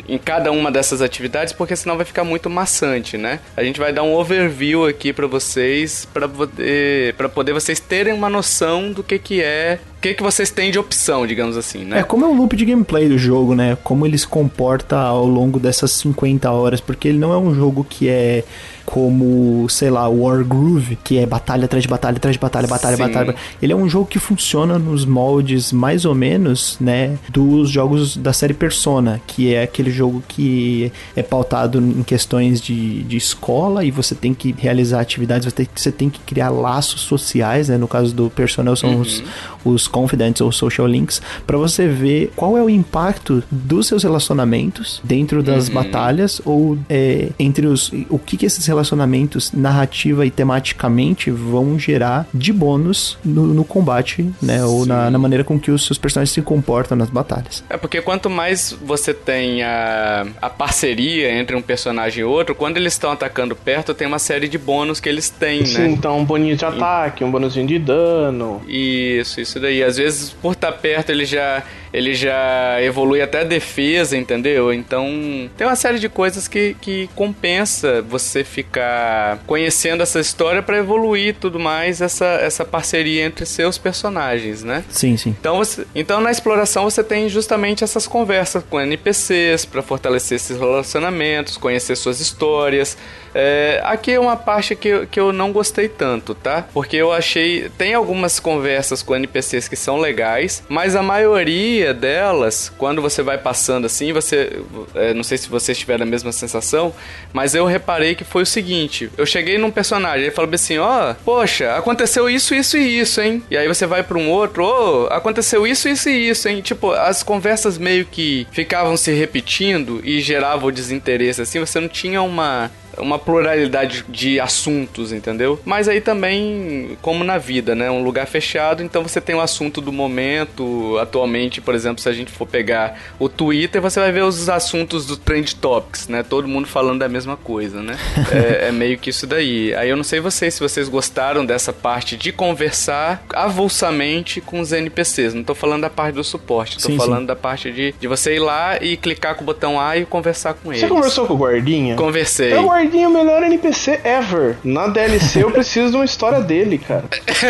Speaker 1: Em cada uma dessas atividades, porque senão vai ficar muito maçante, né? A gente vai dar um overview aqui para vocês, para poder, pra poder vocês terem uma noção do que, que é que, que vocês têm de opção, digamos assim, né?
Speaker 2: É, como é o loop de gameplay do jogo, né? Como ele se comporta ao longo dessas 50 horas, porque ele não é um jogo que é como, sei lá, War Groove, que é batalha atrás de batalha, atrás de batalha, batalha, Sim. batalha. Ele é um jogo que funciona nos moldes mais ou menos, né, dos jogos da série Persona, que é aquele jogo que é pautado em questões de, de escola e você tem que realizar atividades, você tem, você tem que criar laços sociais, né? No caso do Persona são uhum. os, os confidants ou social links, para você ver qual é o impacto dos seus relacionamentos dentro das uhum. batalhas ou é, entre os o que, que esses relacionamentos narrativa e tematicamente vão gerar de bônus no, no combate, né? Ou na, na, maneira com que os seus personagens se comportam nas batalhas.
Speaker 1: É porque quanto mais você tem a, a parceria entre um personagem e outro, quando eles estão atacando perto, tem uma série de bônus que eles têm,
Speaker 3: Sim, né? então um boninho de ataque, um bônusinho de dano.
Speaker 1: Isso, isso daí. Às vezes, por estar perto, ele já ele já evolui até a defesa, entendeu? Então tem uma série de coisas que, que compensa você ficar conhecendo essa história para evoluir e tudo mais essa, essa parceria entre seus personagens, né?
Speaker 2: Sim, sim.
Speaker 1: Então, você, então na exploração você tem justamente essas conversas com NPCs para fortalecer esses relacionamentos, conhecer suas histórias. É, aqui é uma parte que, que eu não gostei tanto, tá? Porque eu achei. Tem algumas conversas com NPCs que são legais, mas a maioria delas, quando você vai passando assim, você. É, não sei se vocês tiveram a mesma sensação, mas eu reparei que foi o seguinte: eu cheguei num personagem, ele falou assim: ó, oh, poxa, aconteceu isso, isso e isso, hein? E aí você vai para um outro, ô, oh, aconteceu isso, isso e isso, hein? Tipo, as conversas meio que ficavam se repetindo e geravam desinteresse, assim, você não tinha uma uma pluralidade de assuntos, entendeu? Mas aí também, como na vida, né? Um lugar fechado, então você tem o assunto do momento. Atualmente, por exemplo, se a gente for pegar o Twitter, você vai ver os assuntos do Trend Topics, né? Todo mundo falando da mesma coisa, né? é, é, meio que isso daí. Aí eu não sei vocês se vocês gostaram dessa parte de conversar avulsamente com os NPCs. Não tô falando da parte do suporte, tô sim, falando sim. da parte de, de você ir lá e clicar com o botão A e conversar com eles.
Speaker 3: Você conversou com o guardinha?
Speaker 1: Conversei.
Speaker 3: Guardinha é o melhor NPC ever. Na DLC eu preciso de uma história dele, cara.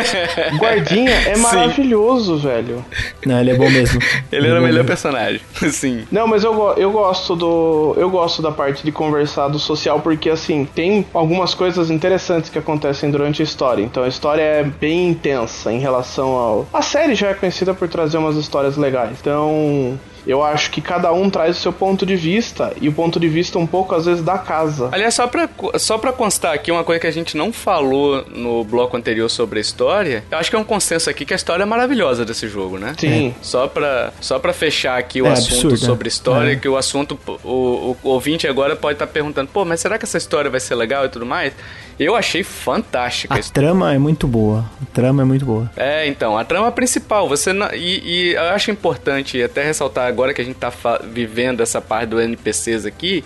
Speaker 3: Guardinha é maravilhoso, Sim. velho.
Speaker 2: Não, ele é bom mesmo.
Speaker 1: ele era o melhor personagem. Sim.
Speaker 3: Não, mas eu, eu gosto do. Eu gosto da parte de conversar do social, porque assim, tem algumas coisas interessantes que acontecem durante a história. Então a história é bem intensa em relação ao. A série já é conhecida por trazer umas histórias legais. Então, eu acho que cada um traz o seu ponto de vista e o ponto de vista um pouco às vezes da casa.
Speaker 1: Aliás, só pra, só pra constar aqui uma coisa que a gente não falou no bloco anterior sobre a história, eu acho que é um consenso aqui que a história é maravilhosa desse jogo, né?
Speaker 3: Sim.
Speaker 1: É. Só pra, só pra fechar aqui o é assunto absurdo, sobre história, é. que o assunto, o, o ouvinte agora pode estar tá perguntando, pô, mas será que essa história vai ser legal e tudo mais? Eu achei fantástica.
Speaker 2: A trama é muito boa. A trama é muito boa.
Speaker 1: É, então, a trama principal, você não, e, e eu acho importante até ressaltar agora que a gente tá vivendo essa parte do NPCs aqui,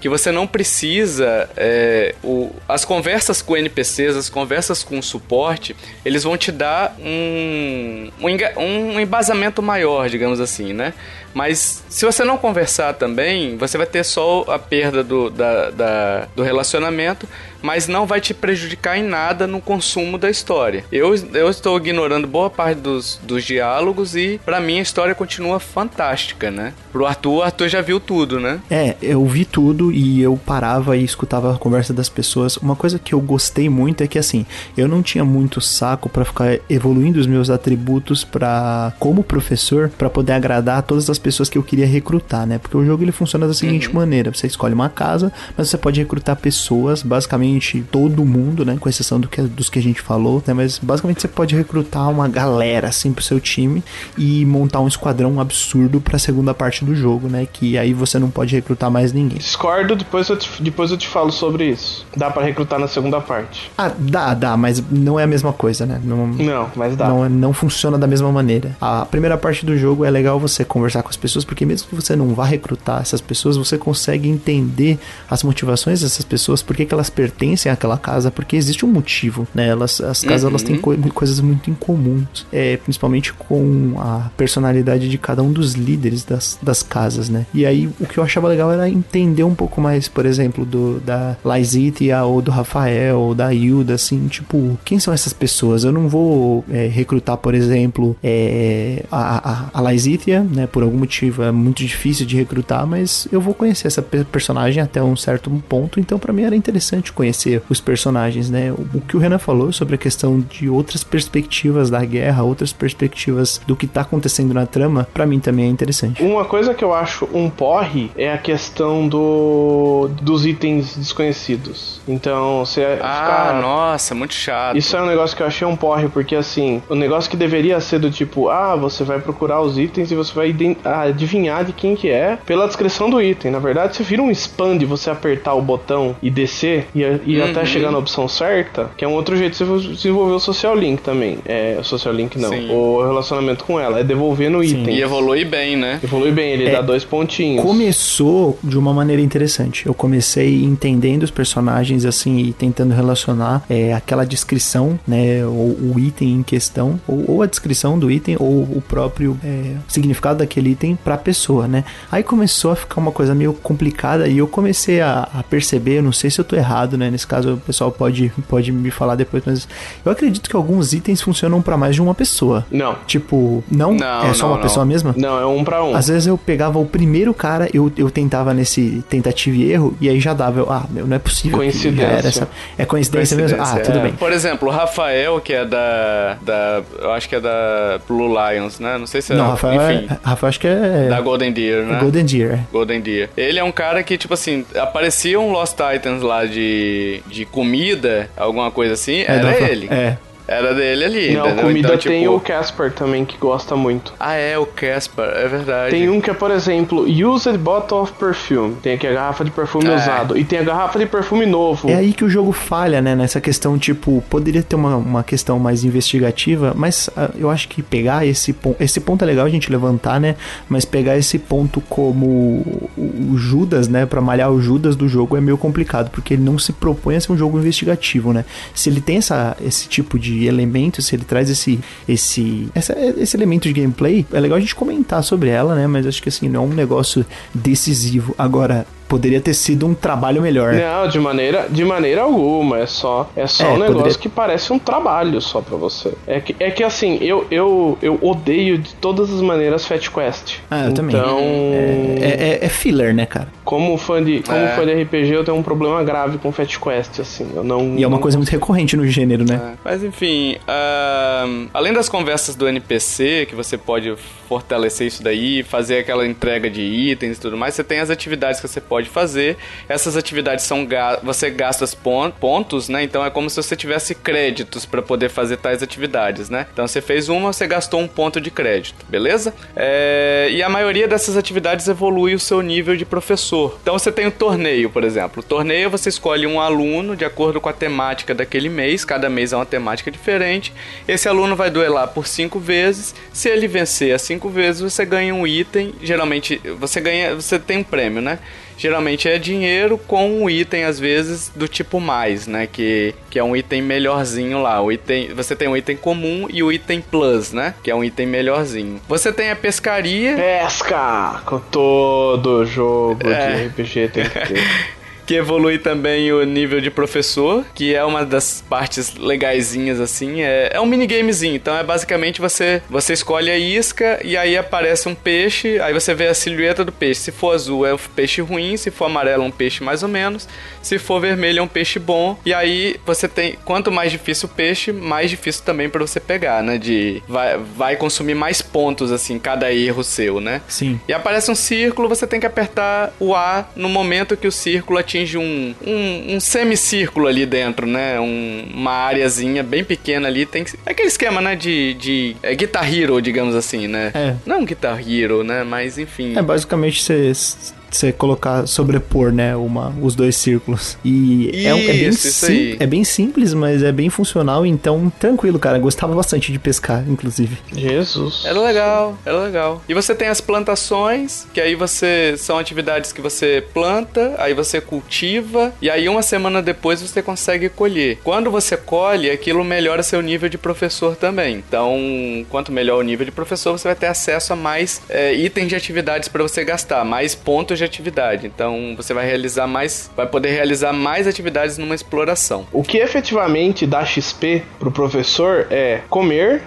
Speaker 1: que você não precisa. É, o, as conversas com NPCs, as conversas com o suporte, eles vão te dar um, um, um embasamento maior, digamos assim, né? Mas se você não conversar também, você vai ter só a perda do, da, da, do relacionamento, mas não vai te prejudicar em nada no consumo da história. Eu, eu estou ignorando boa parte dos, dos diálogos e para mim a história continua fantástica, né? Pro Arthur, o Arthur já viu tudo, né?
Speaker 2: É, eu vi tudo e eu parava e escutava a conversa das pessoas. Uma coisa que eu gostei muito é que assim, eu não tinha muito saco para ficar evoluindo os meus atributos para como professor para poder agradar todas as pessoas que eu queria recrutar, né? Porque o jogo ele funciona da seguinte
Speaker 1: Uhum.
Speaker 2: maneira: você escolhe uma casa, mas você pode recrutar pessoas, basicamente todo mundo, né? Com exceção do que, dos que a gente falou, né? Mas basicamente você pode recrutar uma galera assim pro seu time e montar um esquadrão absurdo pra segunda parte do jogo, né? Que aí você não pode recrutar mais ninguém.
Speaker 3: Discordo, depois eu te, depois eu te falo sobre isso. Dá pra recrutar na segunda parte.
Speaker 2: Ah, dá, dá, mas não é a mesma coisa, né? Não,
Speaker 3: Não, mas dá.
Speaker 2: Não, não funciona da mesma maneira. A primeira parte do jogo é legal você conversar com as pessoas, porque mesmo que você não vá recrutar essas pessoas, você consegue entender as motivações dessas pessoas, por que elas pertencem àquela casa, porque existe um motivo, né? Elas, as casas elas têm coi- coisas muito incomuns, é, principalmente com a personalidade de cada um dos líderes das, das casas, né? E aí o que eu achava legal era entender um pouco mais, por exemplo, do da Laizitia ou do Rafael ou da Hilda, assim, tipo, quem são essas pessoas? Eu não vou é, recrutar, por exemplo, é, a, a, a né? Por algum motivo é muito difícil de recrutar, mas eu vou conhecer essa pe- personagem até um certo ponto, então pra mim era interessante conhecer os personagens, né? O, que o Renan falou sobre a questão de outras perspectivas da guerra, outras perspectivas do que tá acontecendo na trama, pra mim também é interessante.
Speaker 3: Uma coisa que eu acho um porre é a questão do dos itens desconhecidos. Então, você
Speaker 1: Ah,
Speaker 3: ficar-
Speaker 1: nossa, muito chato.
Speaker 3: Isso é um negócio que eu achei um porre, porque assim, o negócio que deveria ser do tipo, ah, você vai procurar os itens e você vai adivinhar de quem que é pela descrição do item. Na verdade, você vira um spam de você apertar o botão e descer e, e até chegar na opção certa, que é um outro jeito de você desenvolver o social link também. É, o social link não,
Speaker 1: Sim.
Speaker 3: o relacionamento com ela, é devolvendo item.
Speaker 1: E evolui bem, né?
Speaker 3: Evolui bem, ele
Speaker 2: É,
Speaker 3: dá dois pontinhos.
Speaker 2: Começou de uma maneira interessante. Eu comecei entendendo os personagens assim e tentando relacionar é, aquela descrição, né, ou o item em questão, ou, ou a descrição do item, ou o próprio é, significado daquele item pra pessoa, né? Aí começou a ficar uma coisa meio complicada e eu comecei a, a perceber, eu não sei se eu tô errado, né? Nesse caso o pessoal pode, pode me falar depois, mas eu acredito que alguns itens funcionam pra mais de uma pessoa.
Speaker 3: Não.
Speaker 2: Tipo, não,
Speaker 1: Não,
Speaker 2: é só
Speaker 1: não,
Speaker 2: uma
Speaker 1: não.
Speaker 2: pessoa mesma?
Speaker 3: Não, é um pra um.
Speaker 2: Às vezes eu pegava o primeiro cara, eu, eu tentava nesse tentativa e erro, e aí já dava, eu, ah, meu, não é possível.
Speaker 3: Coincidência.
Speaker 2: era essa- é coincidência, mesmo? Ah,
Speaker 1: Coincidência,
Speaker 2: tudo
Speaker 1: é.
Speaker 2: bem.
Speaker 1: Por exemplo, o Rafael, que é da, da. Eu acho que é da Blue Lions, né? Não sei se é.
Speaker 2: Não, Rafael,
Speaker 1: enfim,
Speaker 2: é, Rafael acho que é.
Speaker 1: Da Golden Deer, né?
Speaker 2: Golden Deer. é.
Speaker 1: Golden Deer. Ele é um cara que, tipo assim, apareciam Lost Titans lá de, de comida, alguma coisa assim,
Speaker 2: É,
Speaker 1: era ele.
Speaker 2: É.
Speaker 1: Era dele ali,
Speaker 3: Não,
Speaker 1: entendeu?
Speaker 3: comida
Speaker 1: Então,
Speaker 3: tem
Speaker 1: tipo-
Speaker 3: o Casper também, que gosta muito.
Speaker 1: Ah, é, o Casper, é verdade.
Speaker 3: Tem um que é, por exemplo, Used Bottle of Perfume. Tem aqui a garrafa de perfume
Speaker 1: É.
Speaker 3: usado. E tem a garrafa de perfume novo.
Speaker 2: É aí que o jogo falha, né? Nessa questão, tipo, poderia ter uma, uma questão mais investigativa, mas ah, eu acho que pegar esse ponto. Esse ponto é legal a gente levantar, né? Mas pegar esse ponto como o o Judas, né? Pra malhar o Judas do jogo é meio complicado, porque ele não se propõe a ser um jogo investigativo, né? Se ele tem essa, esse tipo de elemento, se ele traz esse, esse, essa- esse elemento de gameplay, é legal a gente comentar sobre ela, né? Mas acho que assim, não é um negócio decisivo. Agora, poderia ter sido um trabalho melhor.
Speaker 3: Não, de maneira, de maneira alguma. É só, é só
Speaker 2: É,
Speaker 3: um negócio
Speaker 2: poderia-
Speaker 3: que parece um trabalho só pra você. É que, é que assim, eu, eu, eu odeio de todas as maneiras Fat Quest.
Speaker 2: Ah, eu também.
Speaker 3: então,
Speaker 2: É, é- é filler, né, cara?
Speaker 3: como fã de como
Speaker 1: É.
Speaker 3: fã de RPG, eu tenho um problema grave com Fat Quest, assim. Eu não.
Speaker 2: E é uma
Speaker 3: não
Speaker 2: coisa muito recorrente no gênero, né?
Speaker 1: É, Mas enfim, ahn, além das conversas do NPC, que você pode fortalecer isso daí, fazer aquela entrega de itens e tudo mais, você tem as atividades que você pode fazer. Essas atividades são você gasta os pon- pontos, né? Então é como se você tivesse créditos para poder fazer tais atividades, né? Então você fez uma, você gastou um ponto de crédito, beleza? É, e a maioria dessas atividades evolui o seu nível de professor. Então você tem o torneio, por exemplo. O torneio você escolhe um aluno de acordo com a temática daquele mês. Cada mês é uma temática diferente. Esse aluno vai duelar por cinco vezes. Se ele vencer as cinco vezes, você ganha um item. Geralmente você ganha, você tem um prêmio, né? Geralmente é dinheiro com um item, às vezes, do tipo mais, né? Que, que é um item melhorzinho lá. O item, você tem um item comum e o item plus, né? Que é um item melhorzinho. Você tem a pescaria.
Speaker 3: Pesca! Com todo jogo
Speaker 1: É.
Speaker 3: de RPG tem que ter.
Speaker 1: que evolui também o nível de professor, que é uma das partes legaisinhas assim. É, é um minigamezinho, então é basicamente você, você escolhe a isca e aí aparece um peixe, aí você vê a silhueta do peixe. Se for azul é um peixe ruim, se for amarelo é um peixe mais ou menos, se for vermelho é um peixe bom. E aí você tem, quanto mais difícil o peixe, mais difícil também para você pegar, né? De vai, vai consumir mais pontos assim cada erro seu, né?
Speaker 2: Sim.
Speaker 1: E aparece um círculo, você tem que apertar o A no momento que o círculo atinge um, um, um semicírculo ali dentro, né? Um, uma áreazinha bem pequena ali. Tem que, aquele esquema, né? De, de é, Guitar Hero, digamos assim, né?
Speaker 2: É.
Speaker 1: Não Guitar Hero, né? Mas enfim.
Speaker 2: É basicamente você você colocar, sobrepor, né, uma, os dois círculos. E é, um- é bem
Speaker 1: Isso, isso
Speaker 2: sim- é bem simples, mas é bem funcional, então tranquilo, cara. Gostava bastante de pescar, inclusive.
Speaker 3: Jesus.
Speaker 1: Era legal, era legal. E você tem as plantações, que aí você são atividades que você planta, aí você cultiva e aí uma semana depois você consegue colher. Quando você colhe, aquilo melhora seu nível de professor também. Então, quanto melhor o nível de professor, você vai ter acesso a mais é, itens de atividades para você gastar, mais pontos de atividade. Então, você vai realizar mais, vai poder realizar mais atividades numa exploração.
Speaker 3: O que efetivamente dá XP pro professor é comer.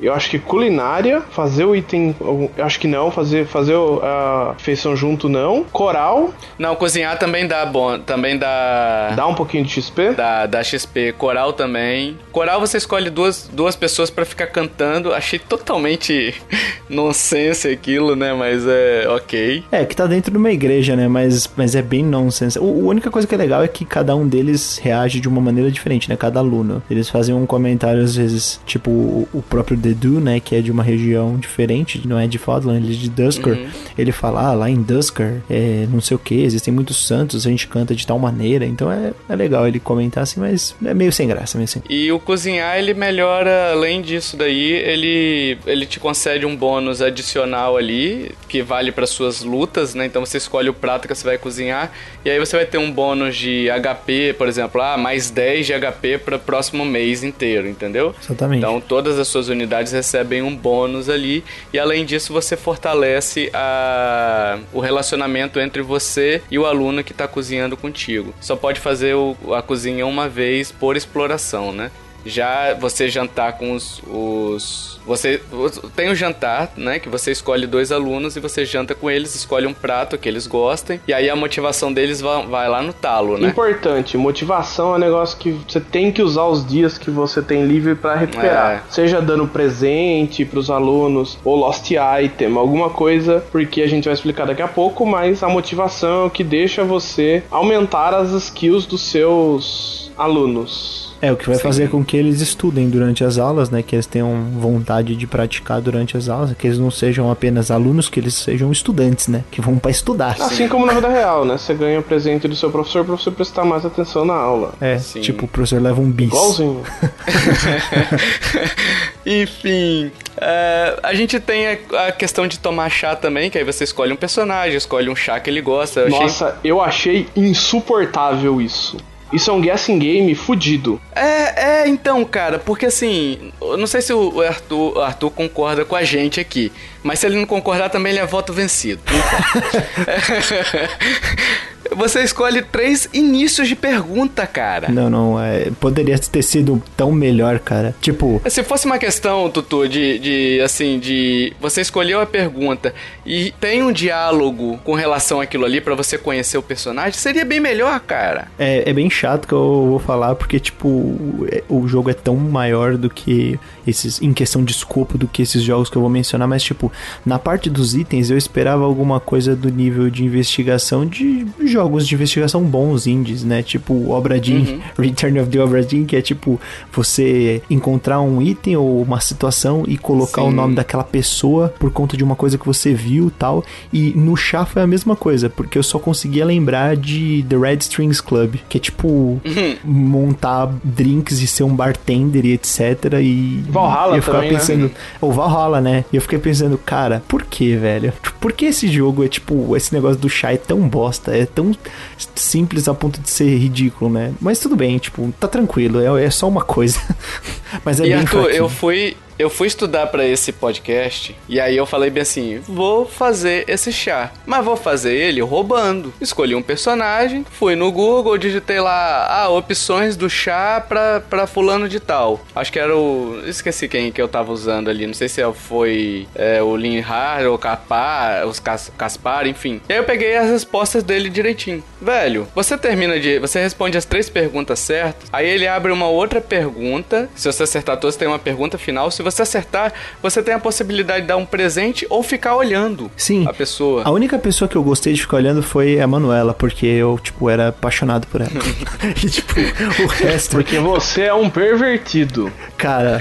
Speaker 3: Eu acho que culinária, fazer o item. Eu acho que não, fazer, fazer a feição junto não. Coral,
Speaker 1: Não, cozinhar também dá bom, também dá
Speaker 3: dá um pouquinho de XP.
Speaker 1: Da, da XP, coral também. Coral você escolhe duas, duas pessoas pra ficar cantando. Achei totalmente nonsense aquilo, né? Mas é ok.
Speaker 2: É, que tá dentro de uma igreja, né? Mas, mas é bem nonsense. O, a única coisa que é legal é que cada um deles reage de uma maneira diferente, né? Cada aluno. Eles fazem um comentário, às vezes, tipo, o, o próprio Dedu, né? Que é de uma região diferente, não é de Fodland, ele é de Dusker. Ele fala, ah, lá em Dusker, é não sei o que, existem muitos santos, a gente canta de tal maneira. Então é, é legal ele comentar assim, mas é meio sem graça, meio sem.
Speaker 1: E o cozinhar, ele melhora, além disso daí, ele, ele te concede um bônus adicional ali, que vale para suas lutas, né? Então você escolhe o prato que você vai cozinhar, e aí você vai ter um bônus de HP, por exemplo, ah, mais 10 de HP para o próximo mês inteiro, entendeu?
Speaker 2: Exatamente.
Speaker 1: Então todas as suas unidades recebem um bônus ali e além disso você fortalece a, o relacionamento entre você e o aluno que está cozinhando contigo. Só pode fazer o- a cozinha uma vez por exploração, né? Já você jantar com os, os você tem o jantar, né, que você escolhe dois alunos e você janta com eles, escolhe um prato que eles gostem e aí a motivação deles vai, vai lá no talo, né?
Speaker 3: Importante, motivação é um negócio que você tem que usar os dias que você tem livre pra recuperar.
Speaker 1: É.
Speaker 3: Seja dando presente pros alunos ou lost item, alguma coisa, porque a gente vai explicar daqui a pouco, mas a motivação é o que deixa você aumentar as skills dos seus alunos.
Speaker 2: É, o que vai fazer com que eles estudem durante as aulas, né? Que eles tenham vontade de praticar durante as aulas, que eles não sejam apenas alunos, que eles sejam estudantes, né? Que vão pra estudar.
Speaker 3: Assim como na vida real, né? Você ganha o presente do seu professor pra você prestar mais atenção na aula.
Speaker 2: É,
Speaker 1: Sim.
Speaker 2: tipo, o professor leva um bis.
Speaker 3: Igualzinho.
Speaker 1: Enfim, é, a gente tem a, a questão de tomar chá também, que aí você escolhe um personagem, escolhe um chá que ele gosta. Eu achei-
Speaker 3: Nossa, eu achei insuportável isso. Isso é um guessing game fudido.
Speaker 1: É, é, então, cara, porque assim, eu não sei se o Arthur, o Arthur concorda com a gente aqui, mas se ele não concordar também ele é voto vencido. Então. você escolhe três inícios de pergunta, cara.
Speaker 2: Não, não, é, poderia ter sido tão melhor, cara. Tipo,
Speaker 1: Se fosse uma questão, Tutu, de, de assim, de você escolheu a pergunta e tem um diálogo com relação àquilo ali pra você conhecer o personagem, seria bem melhor, cara.
Speaker 2: é, é bem chato que eu vou falar, porque, tipo, o- é- o jogo é tão maior do que esses, em questão de escopo, do que esses jogos que eu vou mencionar, mas, tipo, na parte dos itens eu esperava alguma coisa do nível de investigação de jogos de investigação bons indies, né? Tipo, Obra Dinn, Return of the Obra Dinn, que é tipo você encontrar um item ou uma situação e colocar o
Speaker 1: Sim.
Speaker 2: nome daquela pessoa por conta de uma coisa que você viu tal. E no chá foi a mesma coisa, porque eu só conseguia lembrar de The Red Strings Club, que é tipo montar drinks e ser um bartender e etc. E
Speaker 3: Valhalla
Speaker 2: e eu ficava
Speaker 3: também, né?
Speaker 2: pensando, o Valhalla, né? E eu fiquei pensando, cara, por que, velho? Por que esse jogo é tipo, esse negócio do chá é tão bosta, é tão simples a ponto de ser ridículo, né? Mas tudo bem, tipo, tá tranquilo, é, é só uma coisa. Mas é
Speaker 1: e
Speaker 2: bem
Speaker 1: Arthur, eu fui. Eu fui estudar para esse podcast e aí eu falei bem assim: vou fazer esse chá, mas vou fazer ele roubando. Escolhi um personagem, fui no Google, digitei lá ah, opções do chá pra, pra fulano de tal. Acho que era o. Esqueci quem que eu tava usando ali. Não sei se foi é, o Linhard ou Capar, os Cas Caspar, enfim. E aí eu peguei as respostas dele direitinho. Velho, você termina de. Você responde as três perguntas certas, aí ele abre uma outra pergunta. Se você acertar todas, tem uma pergunta final. Se você acertar, você tem a possibilidade de dar um presente ou ficar olhando
Speaker 2: Sim.
Speaker 1: a pessoa.
Speaker 2: A única pessoa que eu gostei de ficar olhando foi a Manuela, porque eu, tipo, era apaixonado por ela. e, tipo, o resto.
Speaker 3: Porque você é um pervertido.
Speaker 2: Cara,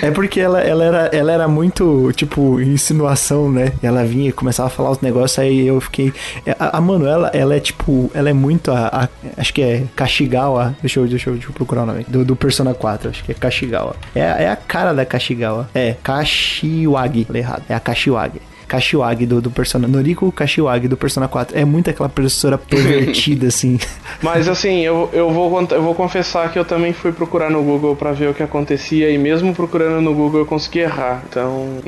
Speaker 2: é porque ela, ela, era, ela era muito, tipo, insinuação, né? Ela vinha e começava a falar os negócios, aí eu fiquei. A, a Manuela, ela é tipo. Ela é muito a. a- acho que é Kashigawa. Deixa eu, deixa eu, deixa eu procurar o nome. Do, do Persona 4, acho que é Kashigawa. É, é a cara da Kashigawa. É, Kashiwagi. Falei errado. É a Kashiwagi. Kashiwagi do, do Persona. Noriko Kashiwagi do Persona 4. É muito aquela professora pervertida, assim.
Speaker 3: Mas assim, eu, eu, vou, eu vou confessar que eu também fui procurar no Google pra ver o que acontecia e mesmo procurando no Google eu consegui errar. Então,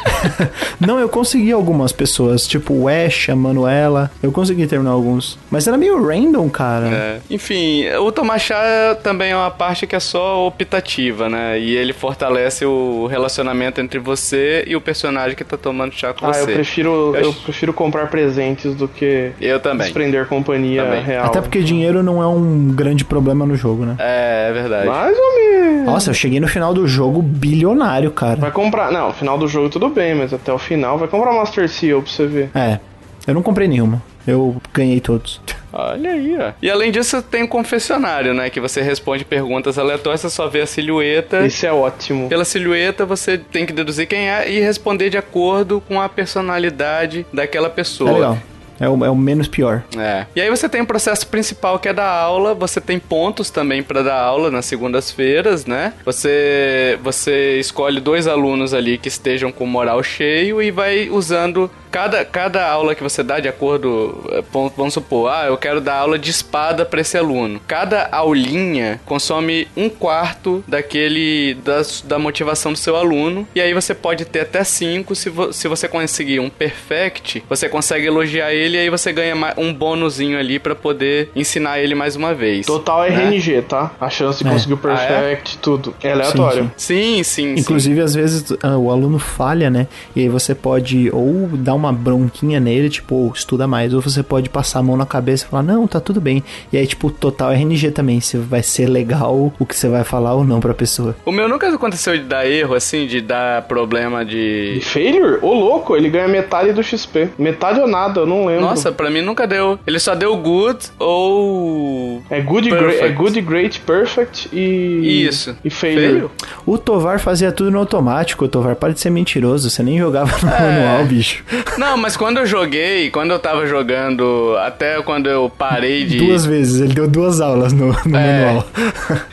Speaker 2: Não, eu consegui algumas pessoas, tipo o Ash, a Manuela. Eu consegui terminar alguns. Mas era meio random, cara.
Speaker 1: É. Enfim, o tomar chá também é uma parte que é só optativa, né? E ele fortalece o relacionamento entre você e o personagem que tá tomando com
Speaker 3: ah,
Speaker 1: você.
Speaker 3: eu prefiro
Speaker 1: Eu
Speaker 3: eu prefiro comprar presentes do que
Speaker 1: Eu também.
Speaker 3: desprender companhia
Speaker 1: Também.
Speaker 3: real.
Speaker 2: Até porque dinheiro não é um grande problema no jogo, né?
Speaker 1: É, é verdade.
Speaker 3: Mais ou menos.
Speaker 2: Nossa, eu cheguei no final do jogo bilionário, cara.
Speaker 3: Vai comprar. Não, no final do jogo tudo bem, mas até o final vai comprar Master Seal pra você ver.
Speaker 2: É, eu não comprei nenhuma. Eu ganhei todos.
Speaker 1: Olha aí, ó. E além disso, tem o confessionário, né? Que você responde perguntas aleatórias, você só vê a silhueta.
Speaker 3: Isso é ótimo.
Speaker 1: Pela silhueta, você tem que deduzir quem é e responder de acordo com a personalidade daquela pessoa.
Speaker 2: É legal. É o, é o menos pior.
Speaker 1: É. E aí você tem o processo principal que é da aula, você tem pontos também pra dar aula nas segundas-feiras, né? Você você escolhe dois alunos ali que estejam com moral cheio e vai usando cada, cada aula que você dá de acordo, eh, vamos supor, ah, eu quero dar aula de espada pra esse aluno. Cada aulinha consome um quarto daquele da, da motivação do seu aluno e aí você pode ter até cinco se, vo- se você conseguir um perfect, você consegue elogiar ele e aí você ganha um bônusinho ali pra poder ensinar ele mais uma vez.
Speaker 3: Total
Speaker 1: né?
Speaker 3: RNG, tá? A chance de
Speaker 2: É.
Speaker 3: conseguir o
Speaker 1: Ah, é?
Speaker 3: perfect, tudo. É aleatório.
Speaker 1: Sim, sim, sim.
Speaker 2: Inclusive, às vezes, ah, o aluno falha, né? E aí você pode ou dar uma bronquinha nele, tipo, "Ô, estuda mais, ou você pode passar a mão na cabeça e falar, não, tá tudo bem. E aí, tipo, total RNG também, se vai ser legal o que você vai falar ou não pra pessoa.
Speaker 1: O meu nunca aconteceu de dar erro, assim, de dar problema de.
Speaker 3: E failure? Ô louco, ele ganha metade do XP. Metade ou nada, eu não lembro.
Speaker 1: Nossa, pra mim nunca deu. Ele só deu good ou.
Speaker 3: É good, great, é good, great, perfect e.
Speaker 1: Isso.
Speaker 3: E failure.
Speaker 1: Feio?
Speaker 2: O Tovar fazia tudo no automático, o Tovar, para de ser mentiroso, você nem jogava no manual, bicho.
Speaker 1: Não, mas quando eu joguei, quando eu tava jogando, até quando eu parei de.
Speaker 2: Duas vezes, ele deu duas aulas no, no
Speaker 1: É.
Speaker 2: manual.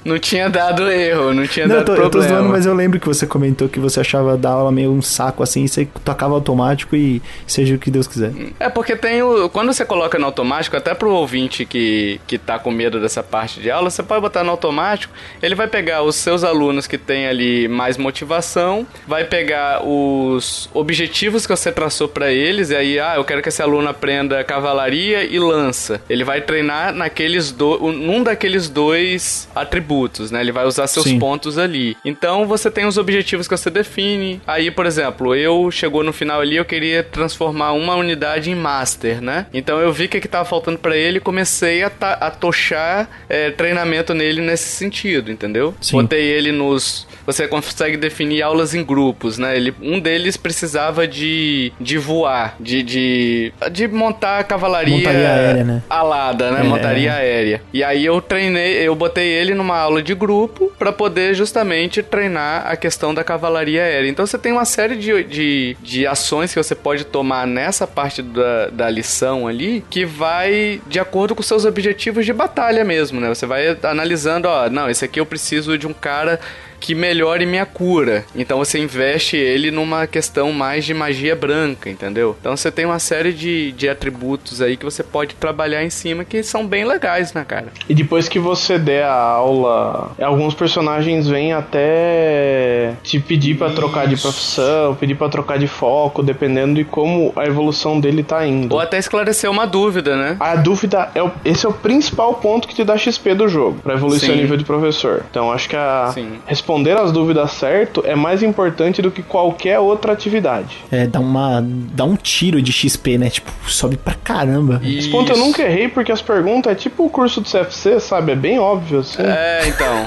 Speaker 1: Não tinha dado erro, não tinha
Speaker 2: Não, eu
Speaker 1: dado
Speaker 2: tô, eu tô
Speaker 1: problema.
Speaker 2: zoando, mas eu lembro que você comentou que você achava da aula meio um saco assim, você tocava automático e seja o que Deus quiser.
Speaker 1: É porque tem o. Quando você coloca no automático, até pro ouvinte que, que tá com medo dessa parte de aula, você pode botar no automático. Ele vai pegar os seus alunos que tem ali mais motivação, vai pegar os objetivos que você traçou eles, e aí, ah, eu quero que esse aluno aprenda cavalaria e lança. Ele vai treinar naqueles do, num daqueles dois atributos, né? Ele vai usar seus
Speaker 2: Sim.
Speaker 1: pontos ali. Então você tem os objetivos que você define. Aí, por exemplo, eu chegou no final ali, eu queria transformar uma unidade em master, né? Então eu vi o que, que tava faltando pra ele e comecei a, a tochar é, treinamento nele nesse sentido, entendeu?
Speaker 2: Sim.
Speaker 1: Botei ele nos. Você consegue definir aulas em grupos, né? Ele, um deles precisava de, de voar, de, de, de montar cavalaria
Speaker 2: Montaria aérea, né?
Speaker 1: alada, né?
Speaker 2: É.
Speaker 1: Montaria aérea. E aí eu treinei, eu botei ele numa aula de grupo pra poder justamente treinar a questão da cavalaria aérea. Então você tem uma série de, de, de ações que você pode tomar nessa parte da, da lição ali que vai de acordo com seus objetivos de batalha mesmo, né? Você vai analisando, ó, não, esse aqui eu preciso de um cara que melhore minha cura. Então você investe ele numa questão mais de magia branca, entendeu? Então você tem uma série de, de atributos aí que você pode trabalhar em cima que são bem legais, né, cara?
Speaker 3: E depois que você der a aula, alguns personagens vêm até te pedir para trocar de profissão, pedir para trocar de foco, dependendo de como a evolução dele tá indo.
Speaker 1: Ou até esclarecer uma dúvida, né?
Speaker 3: A dúvida é o, esse é o principal ponto que te dá XP do jogo, para evoluir
Speaker 1: Sim.
Speaker 3: seu nível de professor. Então acho que a
Speaker 1: Sim.
Speaker 3: Responder as dúvidas certo é mais importante do que qualquer outra atividade.
Speaker 2: É, dá uma. dá um tiro de XP, né? Tipo, sobe pra caramba.
Speaker 3: Esse ponto eu
Speaker 1: Isso.
Speaker 3: nunca errei porque as perguntas é tipo o curso do CFC, sabe? É bem óbvio assim.
Speaker 1: É, então.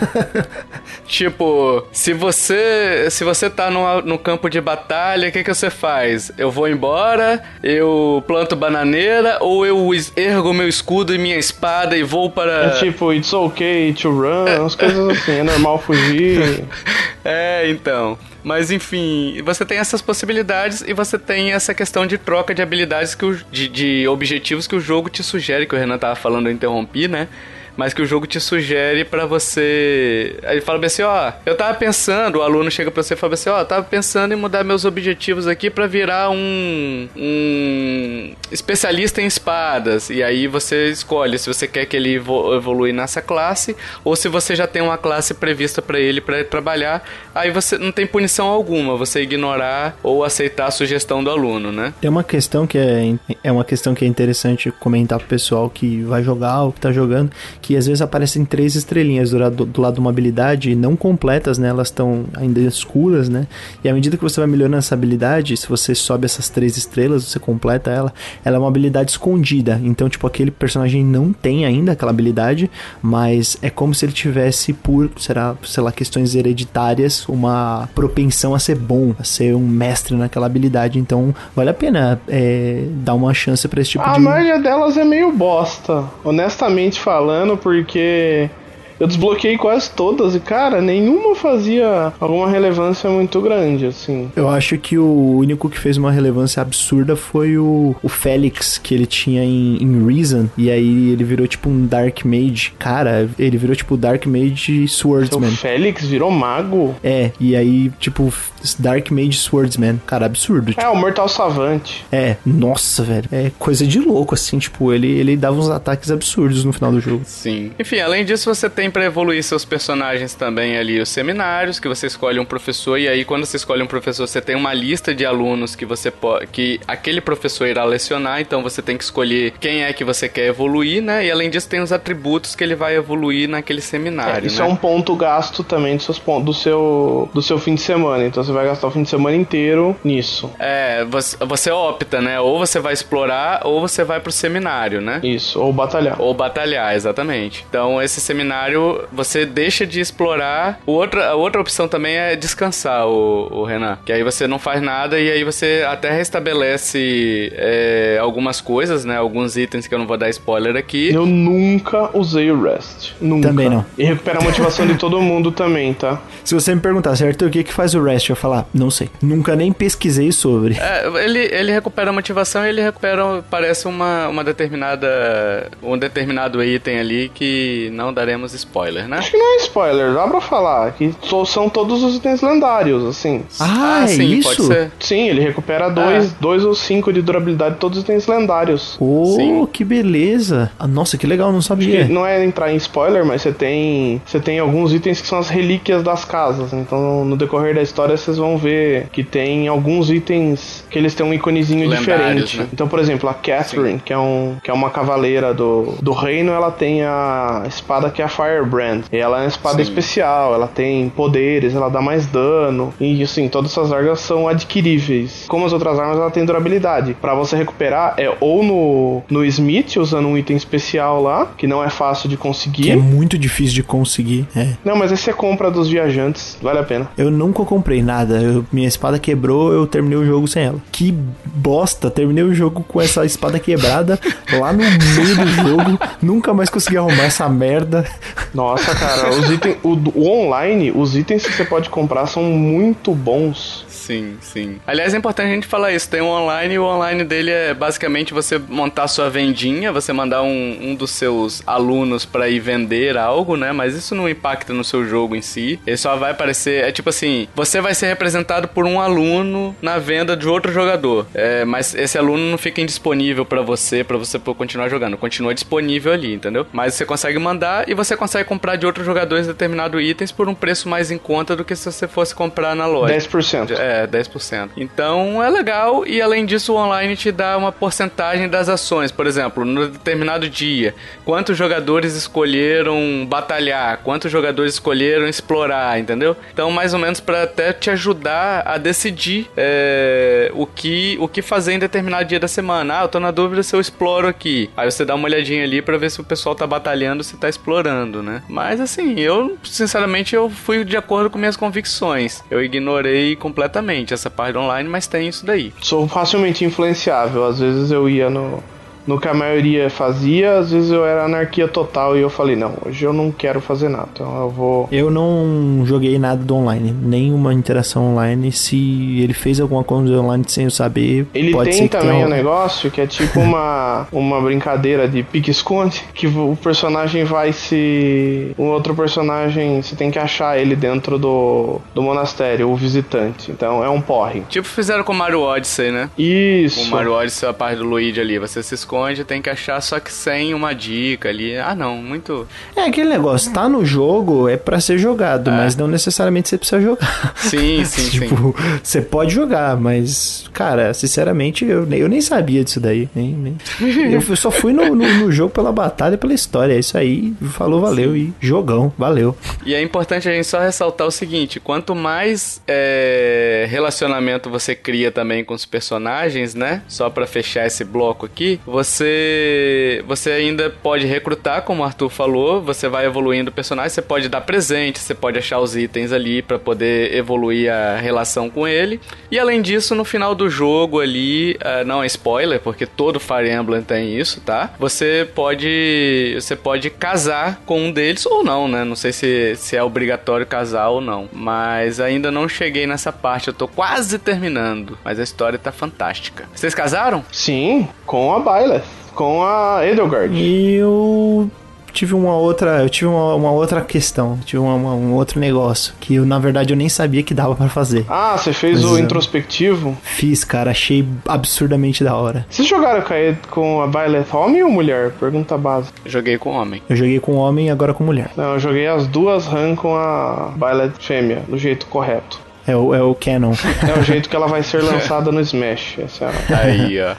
Speaker 1: tipo, se você se você tá no, no campo de batalha, o que, que você faz? Eu vou embora, eu planto bananeira ou eu ergo meu escudo e minha espada e vou
Speaker 3: É
Speaker 1: para.
Speaker 3: tipo, it's okay to run, umas coisas assim, é normal fugir.
Speaker 1: É, então. Mas enfim, você tem essas possibilidades e você tem essa questão de troca de habilidades que o, de, de objetivos que o jogo te sugere, que o Renan tava falando, eu interrompi, né? Mas que o jogo te sugere pra você. Aí ele fala assim: ó, eu tava pensando, o aluno chega pra você e fala assim: ó, eu tava pensando em mudar meus objetivos aqui pra virar um. um especialista em espadas. E aí você escolhe se você quer que ele evo- evolui nessa classe ou se você já tem uma classe prevista pra ele ele trabalhar. Aí você não tem punição alguma, você ignorar ou aceitar a sugestão do aluno, né?
Speaker 2: Tem uma questão que é, é uma questão que é interessante comentar pro pessoal que vai jogar ou que tá jogando, que às vezes aparecem três estrelinhas do lado, do lado de uma habilidade não completas, né? Elas estão ainda escuras, né? E à medida que você vai melhorando essa habilidade, se você sobe essas três estrelas, você completa ela, ela é uma habilidade escondida. Então, tipo, aquele personagem não tem ainda aquela habilidade, mas é como se ele tivesse por, será, sei lá, questões hereditárias, uma propensão a ser bom, a ser um mestre naquela habilidade. Então, vale a pena é, dar uma chance pra esse tipo
Speaker 3: A
Speaker 2: de.
Speaker 3: maioria delas é meio bosta, honestamente falando, porque eu desbloqueei quase todas e, cara, nenhuma fazia alguma relevância muito grande, assim.
Speaker 2: Eu acho que o único que fez uma relevância absurda foi o, o Félix, que ele tinha em, em Reason, e aí ele virou tipo um Dark Mage. Cara, ele virou tipo Dark Mage
Speaker 3: O
Speaker 2: Swordsman.
Speaker 3: Félix virou mago?
Speaker 2: É, e aí, tipo, Dark Mage Swordsman. Cara, absurdo.
Speaker 3: É, o Mortal Savant.
Speaker 2: É, nossa, velho. É coisa de louco, assim, tipo, ele, ele dava uns ataques absurdos no final do jogo.
Speaker 1: Sim. Enfim, além disso, você tem pra evoluir seus personagens também ali os seminários, que você escolhe um professor e aí quando você escolhe um professor, você tem uma lista de alunos que você pode que aquele professor irá lecionar, então você tem que escolher quem é que você quer evoluir, né? E além disso, tem os atributos que ele vai evoluir naquele seminário,
Speaker 3: Isso
Speaker 1: né?
Speaker 3: é um ponto gasto também dos seus pontos, do seu, do seu fim de semana. Então você vai gastar o fim de semana inteiro nisso.
Speaker 1: É, você, você opta, né? Ou você vai explorar ou você vai pro seminário, né?
Speaker 3: Isso, ou batalhar.
Speaker 1: Ou batalhar, exatamente. Então, esse seminário, você deixa de explorar. O outra, a outra opção também é descansar, o, o Renan. Que aí você não faz nada e aí você até restabelece é, algumas coisas, né? Alguns itens que eu não vou dar spoiler aqui.
Speaker 3: Eu nunca usei o Rest. Nunca.
Speaker 2: Também não.
Speaker 3: E recupera a motivação de todo mundo também, tá?
Speaker 2: Se você me perguntar, certo, o que que faz o Rest? Eu falar, não sei. Nunca nem pesquisei sobre.
Speaker 1: É, ele, ele recupera a motivação e ele recupera, parece uma, uma determinada. um determinado item ali que não daremos spoiler, né?
Speaker 3: Acho que não é spoiler, dá pra falar. Que são todos os itens lendários, assim.
Speaker 2: Ah, é
Speaker 1: sim,
Speaker 2: isso?
Speaker 1: pode ser.
Speaker 3: Sim, ele recupera dois, dois ou cinco de durabilidade de todos os itens lendários.
Speaker 2: Oh,
Speaker 1: Sim.
Speaker 2: que beleza. Ah, nossa, que legal, não
Speaker 3: Que
Speaker 2: sabia.
Speaker 3: não é entrar em spoiler, mas você tem você tem alguns itens que são as relíquias das casas. Então, no decorrer da história, vocês vão ver que tem alguns itens que eles têm um iconezinho
Speaker 1: Lendários,
Speaker 3: diferente.
Speaker 1: né?
Speaker 3: Então, por exemplo, a Catherine, que é, um, que é uma cavaleira do, do reino, ela tem a espada que é a Firebrand. E ela é uma espada
Speaker 1: Sim.
Speaker 3: especial, ela tem poderes, ela dá mais dano. E assim, todas essas armas são adquiríveis. Como as outras armas, ela tem durabilidade. Pra você recuperar, é ou no, no Smith, usando um item especial lá, que não é fácil de conseguir.
Speaker 2: Que é muito difícil de conseguir. É.
Speaker 3: Não, mas esse é compra dos viajantes, vale a pena.
Speaker 2: Eu nunca comprei nada. Eu- minha espada quebrou, eu terminei o jogo sem ela. Que bosta! Terminei o jogo com essa espada quebrada lá no meio do jogo. Nunca mais consegui arrumar essa merda.
Speaker 3: Nossa, cara, os itens, o, o online, os itens que você pode comprar são muito bons.
Speaker 1: Sim, sim. Aliás, é importante a gente falar isso. Tem um online e o online dele é basicamente você montar sua vendinha, você mandar um, um dos seus alunos para ir vender algo, né? Mas isso não impacta no seu jogo em si. Ele só vai aparecer. É tipo assim: você vai ser representado por um aluno na venda de outro jogador. É, mas esse aluno não fica indisponível para você, para você continuar jogando. Continua disponível ali, entendeu? Mas você consegue mandar e você consegue comprar de outros jogadores determinado itens por um preço mais em conta do que se você fosse comprar na loja.
Speaker 3: 10%.
Speaker 1: É, 10%. Então é legal e além disso o online te dá uma porcentagem das ações. Por exemplo, no determinado dia, quantos jogadores escolheram batalhar, quantos jogadores escolheram explorar, entendeu? Então mais ou menos para até te ajudar a decidir é, o, que, o que fazer em determinado dia da semana. Ah, eu tô na dúvida se eu exploro aqui. Aí você dá uma olhadinha ali para ver se o pessoal tá batalhando, se tá explorando, né? Mas assim, eu sinceramente eu fui de acordo com minhas convicções. Eu ignorei completamente essa parte online, mas tem isso daí.
Speaker 3: Sou facilmente influenciável. Às vezes eu ia no, no que a maioria fazia, às vezes eu era anarquia total e eu falei, não, hoje eu não quero fazer nada, então eu vou.
Speaker 2: Eu não joguei nada do online, nenhuma interação online. Se ele fez alguma coisa online sem eu saber,
Speaker 3: ele
Speaker 2: pode
Speaker 3: tem também
Speaker 2: tenha...
Speaker 3: um negócio que é tipo uma, uma brincadeira de pique-esconde, que o personagem vai se. O outro personagem, você tem que achar ele dentro do, do monastério, o visitante. Então é um porre.
Speaker 1: Tipo fizeram com Mario Odyssey, né?
Speaker 3: Isso.
Speaker 1: O Mario Odyssey, a parte do Luigi ali, você se esconde esconde, tem que achar só que sem uma dica ali. Ah, não, muito.
Speaker 2: É aquele negócio, tá no jogo, é para ser jogado, é. mas não necessariamente você precisa jogar.
Speaker 1: Sim, sim,
Speaker 2: tipo, sim. você pode jogar, mas, cara, sinceramente, eu, eu nem sabia disso daí. Nem, nem... eu só fui no, no, no, jogo pela batalha, pela história. É isso aí, falou, valeu, sim. e jogão, valeu.
Speaker 1: E é importante a gente só ressaltar o seguinte: quanto mais é, relacionamento você cria também com os personagens, né? Só para fechar esse bloco aqui, você você você ainda pode recrutar, como o Arthur falou, você vai evoluindo o personagem, você pode dar presente, você pode achar os itens ali para poder evoluir a relação com ele. E além disso, no final do jogo ali, uh, não é spoiler, porque todo Fire Emblem tem isso, tá? Você pode você pode casar com um deles ou não, né? Não sei se, se é obrigatório casar ou não, mas ainda não cheguei nessa parte, eu tô quase terminando, mas a história tá fantástica. Vocês casaram?
Speaker 3: Sim, com a Baila com a Edelgard.
Speaker 2: E eu tive uma outra, eu tive uma, uma outra questão, tive uma, uma, um outro negócio que eu, na verdade eu nem sabia que dava para fazer.
Speaker 3: Ah, você fez Mas, o introspectivo?
Speaker 2: Fiz, cara, achei absurdamente da hora.
Speaker 3: Vocês jogaram com a Violet homem ou mulher? Pergunta básica.
Speaker 1: Joguei com homem.
Speaker 2: Eu joguei com homem e agora com mulher.
Speaker 3: Não, eu joguei as duas RAM com a Violet fêmea, do jeito correto.
Speaker 2: É o, é o canon.
Speaker 3: É o jeito que ela vai ser lançada no Smash. Essa é.
Speaker 1: Aí, ó.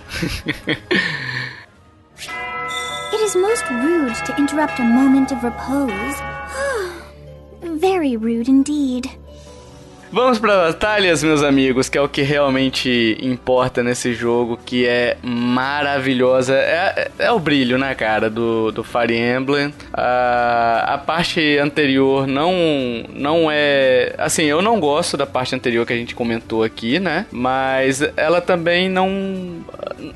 Speaker 4: It is most rude to interrupt a moment of repose. Very rude indeed.
Speaker 1: Vamos para batalhas, meus amigos, que é o que realmente importa nesse jogo, que é maravilhosa. É, é o brilho, né, cara, do, do Fire Emblem. A, a parte anterior não, não é. Assim, eu não gosto da parte anterior que a gente comentou aqui, né? Mas ela também não.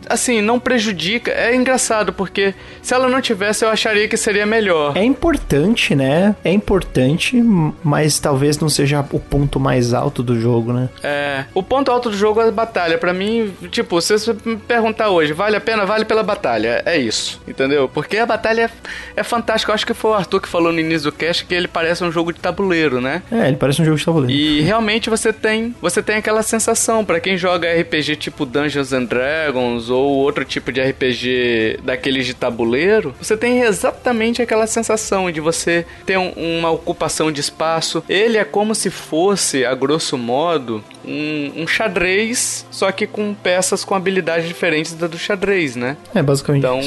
Speaker 1: Assim, não prejudica. É engraçado, porque se ela não tivesse, eu acharia que seria melhor.
Speaker 2: É importante, né? É importante, mas talvez não seja o ponto mais mais alto do jogo, né?
Speaker 1: É. O ponto alto do jogo é a batalha. Para mim, tipo, se você me perguntar hoje, vale a pena? Vale pela batalha. É isso. Entendeu? Porque a batalha é, é fantástica. Eu acho que foi o Arthur que falou no início do cast que ele parece um jogo de tabuleiro, né?
Speaker 2: É, ele parece um jogo de tabuleiro.
Speaker 1: E realmente você tem, você tem aquela sensação para quem joga RPG tipo Dungeons and Dragons ou outro tipo de RPG daqueles de tabuleiro, você tem exatamente aquela sensação de você ter um, uma ocupação de espaço. Ele é como se fosse a grosso modo, um, um, xadrez, só que com peças com habilidades diferentes da do xadrez, né?
Speaker 2: É, basicamente.
Speaker 1: Então,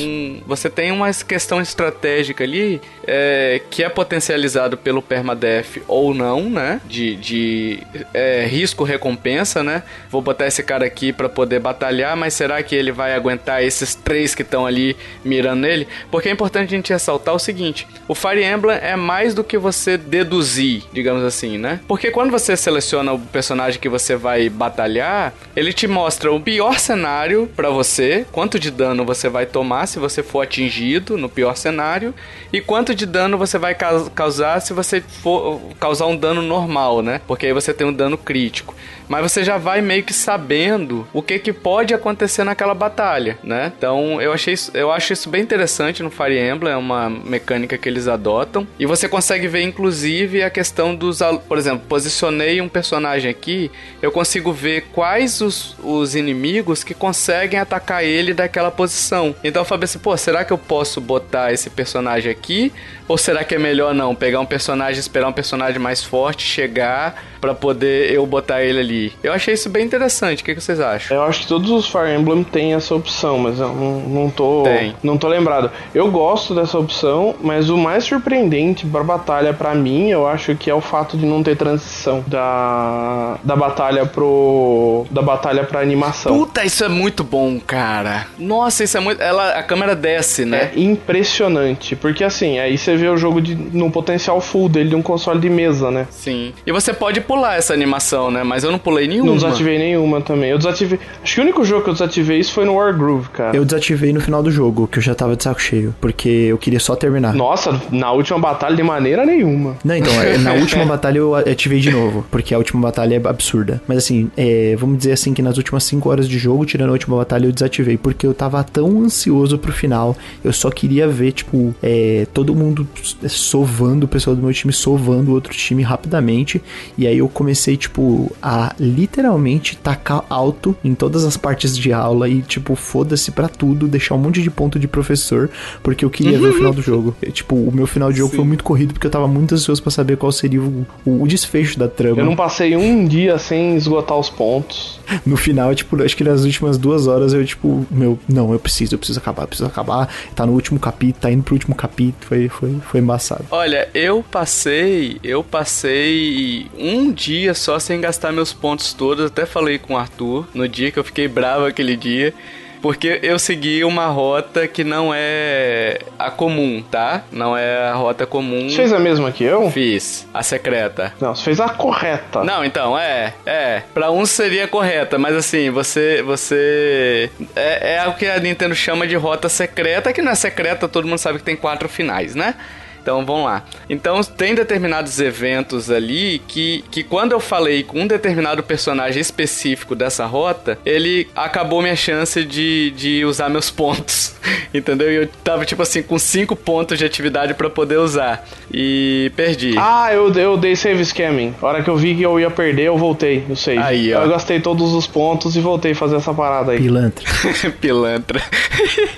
Speaker 1: você tem uma questão estratégica ali é, que é potencializado pelo permadeath ou não, né? De, de é, risco-recompensa, né? Vou botar esse cara aqui para poder batalhar, mas será que ele vai aguentar esses três que estão ali mirando nele? Porque é importante a gente ressaltar o seguinte: o Fire Emblem é mais do que você deduzir, digamos assim, né? Porque quando você se seleciona o personagem que você vai batalhar, ele te mostra o pior cenário para você, quanto de dano você vai tomar se você for atingido no pior cenário e quanto de dano você vai causar se você for causar um dano normal, né? Porque aí você tem um dano crítico mas você já vai meio que sabendo o que, que pode acontecer naquela batalha, né? Então eu achei isso, eu acho isso bem interessante no Fire Emblem, é uma mecânica que eles adotam. E você consegue ver inclusive a questão dos, por exemplo, posicionei um personagem aqui, eu consigo ver quais os, os inimigos que conseguem atacar ele daquela posição. Então eu falei assim, pô, será que eu posso botar esse personagem aqui? Ou será que é melhor não pegar um personagem, esperar um personagem mais forte chegar para poder eu botar ele ali. Eu achei isso bem interessante. O que, que, vocês acham?
Speaker 3: Eu acho que todos os Fire Emblem têm essa opção, mas eu não, não tô Tem. não tô lembrado. Eu gosto dessa opção, mas o mais surpreendente para batalha para mim, eu acho que é o fato de não ter transição da da batalha pro da batalha para animação.
Speaker 1: Puta, isso é muito bom, cara. Nossa, isso é muito ela a câmera desce, né?
Speaker 3: É impressionante, porque assim, aí você vê o jogo de, no potencial full dele de um console de mesa, né?
Speaker 1: Sim. E você pode pular essa animação, né? Mas eu não pulei nenhuma.
Speaker 3: Não desativei nenhuma também. Eu desativei. Acho que o único jogo que eu desativei isso foi no Wargroove, cara.
Speaker 2: Eu desativei no final do jogo, que eu já tava de saco cheio. Porque eu queria só terminar.
Speaker 3: Nossa, na última batalha de maneira nenhuma.
Speaker 2: Não, então, é, na última batalha eu ativei de novo. Porque a última batalha é absurda. Mas assim, é, vamos dizer assim que nas últimas 5 horas de jogo, tirando a última batalha, eu desativei. Porque eu tava tão ansioso pro final. Eu só queria ver, tipo, é, todo mundo sovando, o pessoal do meu time sovando o outro time rapidamente. E aí eu comecei, tipo, a literalmente tacar alto em todas as partes de aula e, tipo, foda-se pra tudo, deixar um monte de ponto de professor, porque eu queria ver o final do jogo. E, tipo, o meu final de jogo Sim. foi muito corrido porque eu tava muito ansioso para saber qual seria o, o, o, desfecho da trama.
Speaker 3: Eu não passei um dia sem esgotar os pontos.
Speaker 2: No final, tipo, acho que nas últimas duas horas eu, tipo, meu, não, eu preciso, eu preciso acabar, eu preciso acabar. Tá no último capítulo, tá indo pro último capítulo, foi, foi, foi embaçado.
Speaker 1: Olha, eu passei, eu passei um dia só sem gastar meus pontos todos. Até falei com o Arthur no dia que eu fiquei bravo aquele dia. Porque eu segui uma rota que não é a comum, tá? Não é a rota comum.
Speaker 3: Você fez a mesma que eu?
Speaker 1: Fiz. A secreta.
Speaker 3: Não, você fez a correta.
Speaker 1: Não, então, é. É. Pra uns seria correta, mas assim, você. Você. É, é o que a Nintendo chama de rota secreta, que não é secreta, todo mundo sabe que tem quatro finais, né? Então vamos lá. Então tem determinados eventos ali que, que quando eu falei com um determinado personagem específico dessa rota, ele acabou minha chance de, de usar meus pontos. Entendeu? E eu tava tipo assim com cinco pontos de atividade para poder usar. E perdi.
Speaker 3: Ah, eu, eu dei save scamming. A hora que eu vi que eu ia perder, eu voltei. Eu sei. Aí, ó. Eu gastei todos os pontos e voltei a fazer essa parada aí.
Speaker 2: Pilantra.
Speaker 1: Pilantra.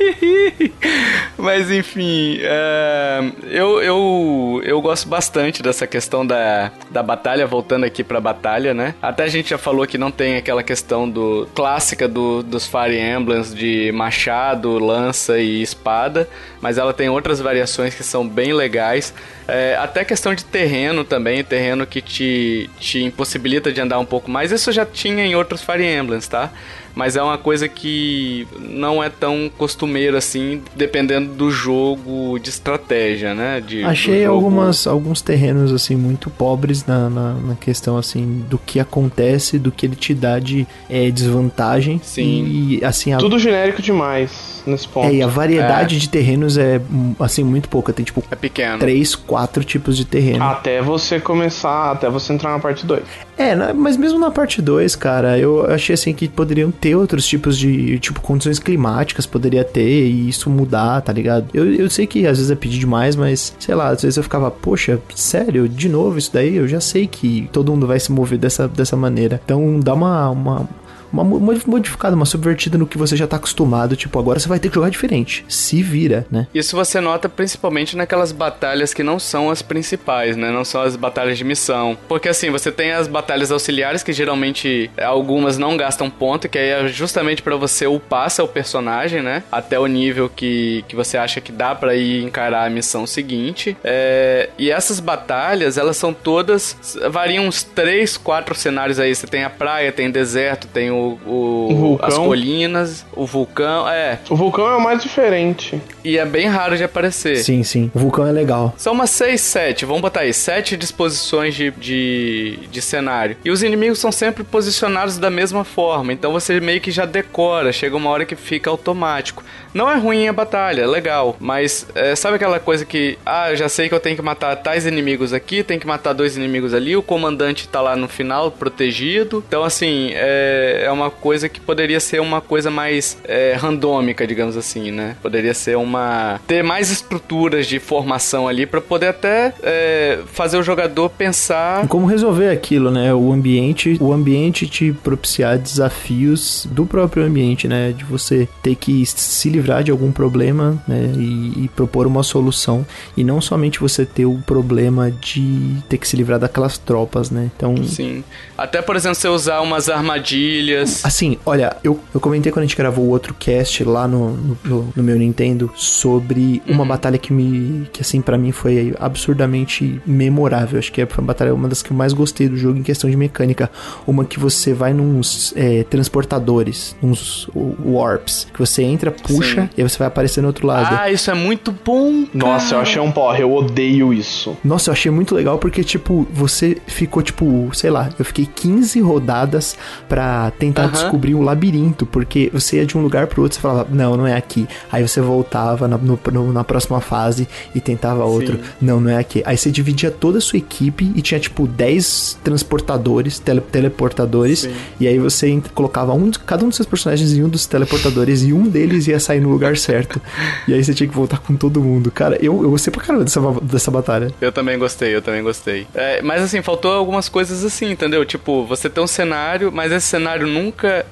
Speaker 1: Mas enfim, uh, eu eu, eu, gosto bastante dessa questão da, da batalha, voltando aqui pra batalha, né? Até a gente já falou que não tem aquela questão do clássica do, dos Fire Emblems de machado, lança e espada, mas ela tem outras variações que são bem legais. É, até questão de terreno também, terreno que te, te impossibilita de andar um pouco mais. Isso já tinha em outros Fire Emblems, tá? Mas é uma coisa que não é tão costumeira assim, dependendo do jogo de estratégia, né? De,
Speaker 2: Achei jogo... algumas, alguns terrenos assim muito pobres na, na, na, questão assim do que acontece, do que ele te dá de é, desvantagem.
Speaker 1: Sim.
Speaker 2: E assim. A...
Speaker 3: Tudo genérico demais nesse ponto.
Speaker 2: É, e a variedade é. de terrenos é assim muito pouca. Tem tipo.
Speaker 1: É pequeno.
Speaker 2: Três, quatro tipos de terreno.
Speaker 3: Até você começar, até você entrar na parte 2.
Speaker 2: É, mas mesmo na parte 2, cara, eu achei assim que poderiam ter outros tipos de, tipo, condições climáticas, poderia ter e isso mudar, tá ligado? Eu, eu sei que às vezes é pedir demais, mas, sei lá, às vezes eu ficava, poxa, sério, de novo isso daí? Eu já sei que todo mundo vai se mover dessa, dessa maneira. Então dá uma, uma, uma modificada, uma subvertida no que você já tá acostumado. Tipo, agora você vai ter que jogar diferente. Se vira, né?
Speaker 1: Isso você nota principalmente naquelas batalhas que não são as principais, né? Não são as batalhas de missão. Porque assim, você tem as batalhas auxiliares que geralmente algumas não gastam ponto, que aí é justamente para você upar seu personagem, né? Até o nível que, que você acha que dá para ir encarar a missão seguinte. É, e essas batalhas, elas são todas. variam uns 3, 4 cenários aí. Você tem a praia, tem deserto, tem o o, o, as colinas, o vulcão, é.
Speaker 3: O vulcão é o mais diferente.
Speaker 1: E é bem raro de aparecer.
Speaker 2: Sim, sim. O vulcão é legal.
Speaker 1: São umas 6, 7, vamos botar aí, 7 disposições de, de, de cenário. E os inimigos são sempre posicionados da mesma forma, então você meio que já decora, chega uma hora que fica automático. Não é ruim a batalha, é legal, mas é, sabe aquela coisa que, ah, eu já sei que eu tenho que matar tais inimigos aqui, tenho que matar dois inimigos ali, o comandante tá lá no final protegido. Então, assim, é, é uma coisa que poderia ser uma coisa mais é, randômica, digamos assim, né? Poderia ser uma. ter mais estruturas de formação ali pra poder até é, fazer o jogador pensar.
Speaker 2: Como resolver aquilo, né? O ambiente, o ambiente te propiciar desafios do próprio ambiente, né? De você ter que se livrar de algum problema, né? E, e propor uma solução. E não somente você ter o problema de ter que se livrar daquelas tropas, né? Então,
Speaker 1: Sim. Até, por exemplo, você usar umas armadilhas.
Speaker 2: Assim, olha, eu, eu comentei quando a gente gravou o outro cast lá no, no, no- meu Nintendo sobre uma batalha que me. que assim, pra mim foi absurdamente memorável. Acho que é uma batalha uma das que eu mais gostei do jogo em questão de mecânica. Uma que você vai nos é, transportadores, uns warps, que você entra, puxa
Speaker 1: Sim.
Speaker 2: e aí você vai aparecer no outro lado.
Speaker 1: Ah, isso é muito bom.
Speaker 3: Nossa, eu achei um porre, eu odeio isso.
Speaker 2: Nossa, eu achei muito legal porque, tipo, você ficou, tipo, sei lá, eu fiquei 15 rodadas pra tentar
Speaker 1: Aham.
Speaker 2: descobrir um labirinto, porque você ia de um lugar pro outro, você falava, não, não é aqui. Aí você voltava na, no- no- na próxima fase e tentava outro, não, não é aqui. Aí você dividia toda a sua equipe e tinha, tipo, 10 transportadores, tele- teleportadores,
Speaker 1: Sim.
Speaker 2: e aí você colocava um, de- cada um dos seus personagens em um dos teleportadores e um deles ia sair no lugar certo. e aí você tinha que voltar com todo mundo. Cara, eu, eu gostei pra caramba dessa, dessa batalha.
Speaker 1: Eu também gostei, eu também gostei. É, mas assim, faltou algumas coisas assim, entendeu? Tipo, você tem um cenário, mas esse cenário nunca,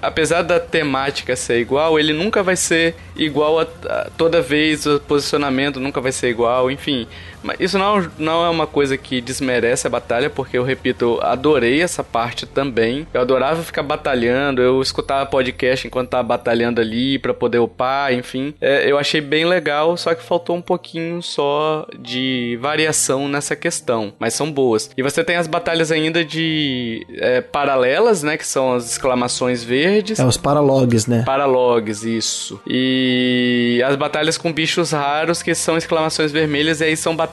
Speaker 1: apesar da temática ser igual, ele nunca vai ser igual a, a- toda vez, o posicionamento nunca vai ser igual, enfim. Mas isso não, não é uma coisa que desmerece a batalha, porque eu repito, eu adorei essa parte também. Eu adorava ficar batalhando, eu escutava podcast enquanto tava batalhando ali pra poder upar, enfim. É, eu achei bem legal, só que faltou um pouquinho só de variação nessa questão, mas são boas. E você tem as batalhas ainda de é, paralelas, né, que são as exclamações verdes.
Speaker 2: É os paralogs, né?
Speaker 1: Paralogs, isso. E as batalhas com bichos raros, que são exclamações vermelhas, e aí são batalhas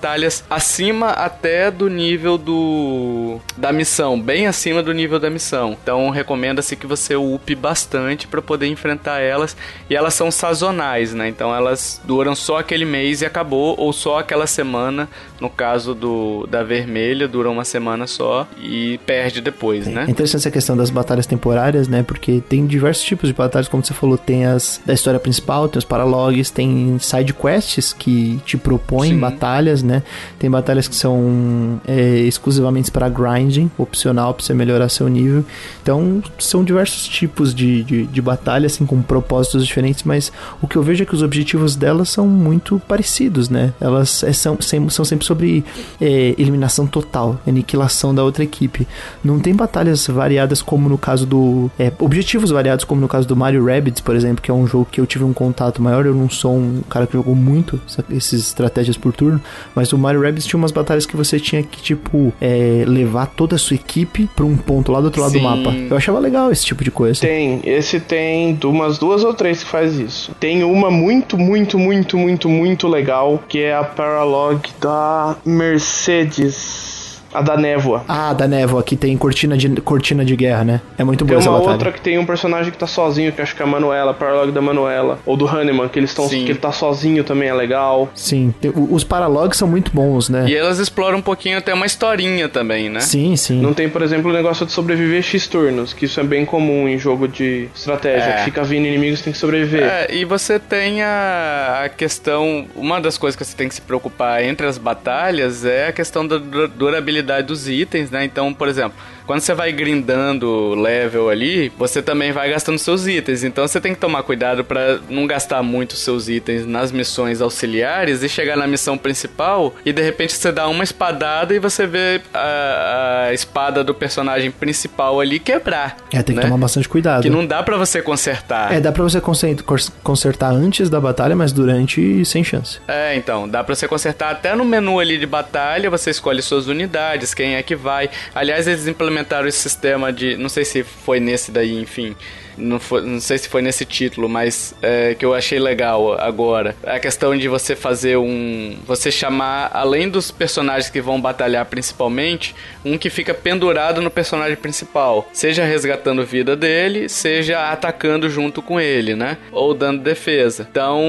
Speaker 1: acima até do nível do da missão, bem acima do nível da missão. Então recomenda-se que você upe bastante para poder enfrentar elas, e elas são sazonais, né? Então elas duram só aquele mês e acabou, ou só aquela semana. No caso do da vermelha, dura uma semana só e perde depois, né?
Speaker 2: É interessante essa questão das batalhas temporárias, né? Porque tem diversos tipos de batalhas, como você falou, tem as da história principal, tem os paralogs, tem side quests que te propõem
Speaker 1: Sim.
Speaker 2: batalhas, né? Tem batalhas que são é, exclusivamente para grinding, opcional pra você melhorar seu nível. Então, são diversos tipos de, de, de batalha, assim, com propósitos diferentes, mas o que eu vejo é que os objetivos delas são muito parecidos, né? Elas é, são, são sempre sobre é, eliminação total, aniquilação da outra equipe. Não tem batalhas variadas como no caso do. é, objetivos variados como no caso do Mario Rabbids, por exemplo, que é um jogo que eu tive um contato maior. Eu não sou um cara que jogou muito essa- essas estratégias por turno, mas o Mario Rabbids tinha umas batalhas que você tinha que, tipo, é, levar toda a sua equipe pra um ponto lá do outro lado do mapa. Eu achava legal esse tipo de coisa.
Speaker 3: Tem, esse tem de umas duas ou três que faz isso. Tem uma muito, muito, muito, muito, muito legal, que é a Paralog da Mercedes. A da névoa.
Speaker 2: Ah, da névoa, que tem cortina de, cortina de guerra, né? É muito
Speaker 3: Tem
Speaker 2: boa essa
Speaker 3: uma
Speaker 2: batalha.
Speaker 3: outra que tem um personagem que tá sozinho, que acho que é a Manuela, a Paralog da Manuela. Ou do Hanneman, que eles estão. Que ele tá sozinho também é legal.
Speaker 2: Sim, tem- os paralogs são muito bons, né?
Speaker 1: E elas exploram um pouquinho até uma historinha também, né?
Speaker 2: Sim, sim.
Speaker 3: Não tem, por exemplo, o negócio de sobreviver X turnos, que isso é bem comum em jogo de estratégia,
Speaker 1: É.
Speaker 3: que fica vindo inimigos tem que sobreviver.
Speaker 1: É, e você tem a, a questão. Uma das coisas que você tem que se preocupar entre as batalhas é a questão da du- durabilidade dos itens, né? Então, por exemplo, quando você vai grindando level ali, você também vai gastando seus itens. Então você tem que tomar cuidado pra não gastar muito seus itens nas missões auxiliares e chegar na missão principal e de repente você dá uma espadada e você vê a, a espada do personagem principal ali quebrar.
Speaker 2: É, tem que
Speaker 1: né?
Speaker 2: tomar bastante cuidado.
Speaker 1: Que não dá pra você consertar.
Speaker 2: É, dá pra você consertar antes da batalha, mas durante sem chance.
Speaker 1: É, então, dá pra você consertar até no menu ali de batalha, você escolhe suas unidades, quem é que vai. Aliás, eles implementaram esse sistema de, não sei se foi nesse daí, enfim, não, foi, não sei se foi nesse título, mas é, que eu achei legal agora. A questão de você fazer um. Você chamar, além dos personagens que vão batalhar principalmente, um que fica pendurado no personagem principal. Seja resgatando vida dele, seja atacando junto com ele, né? Ou dando defesa. Então,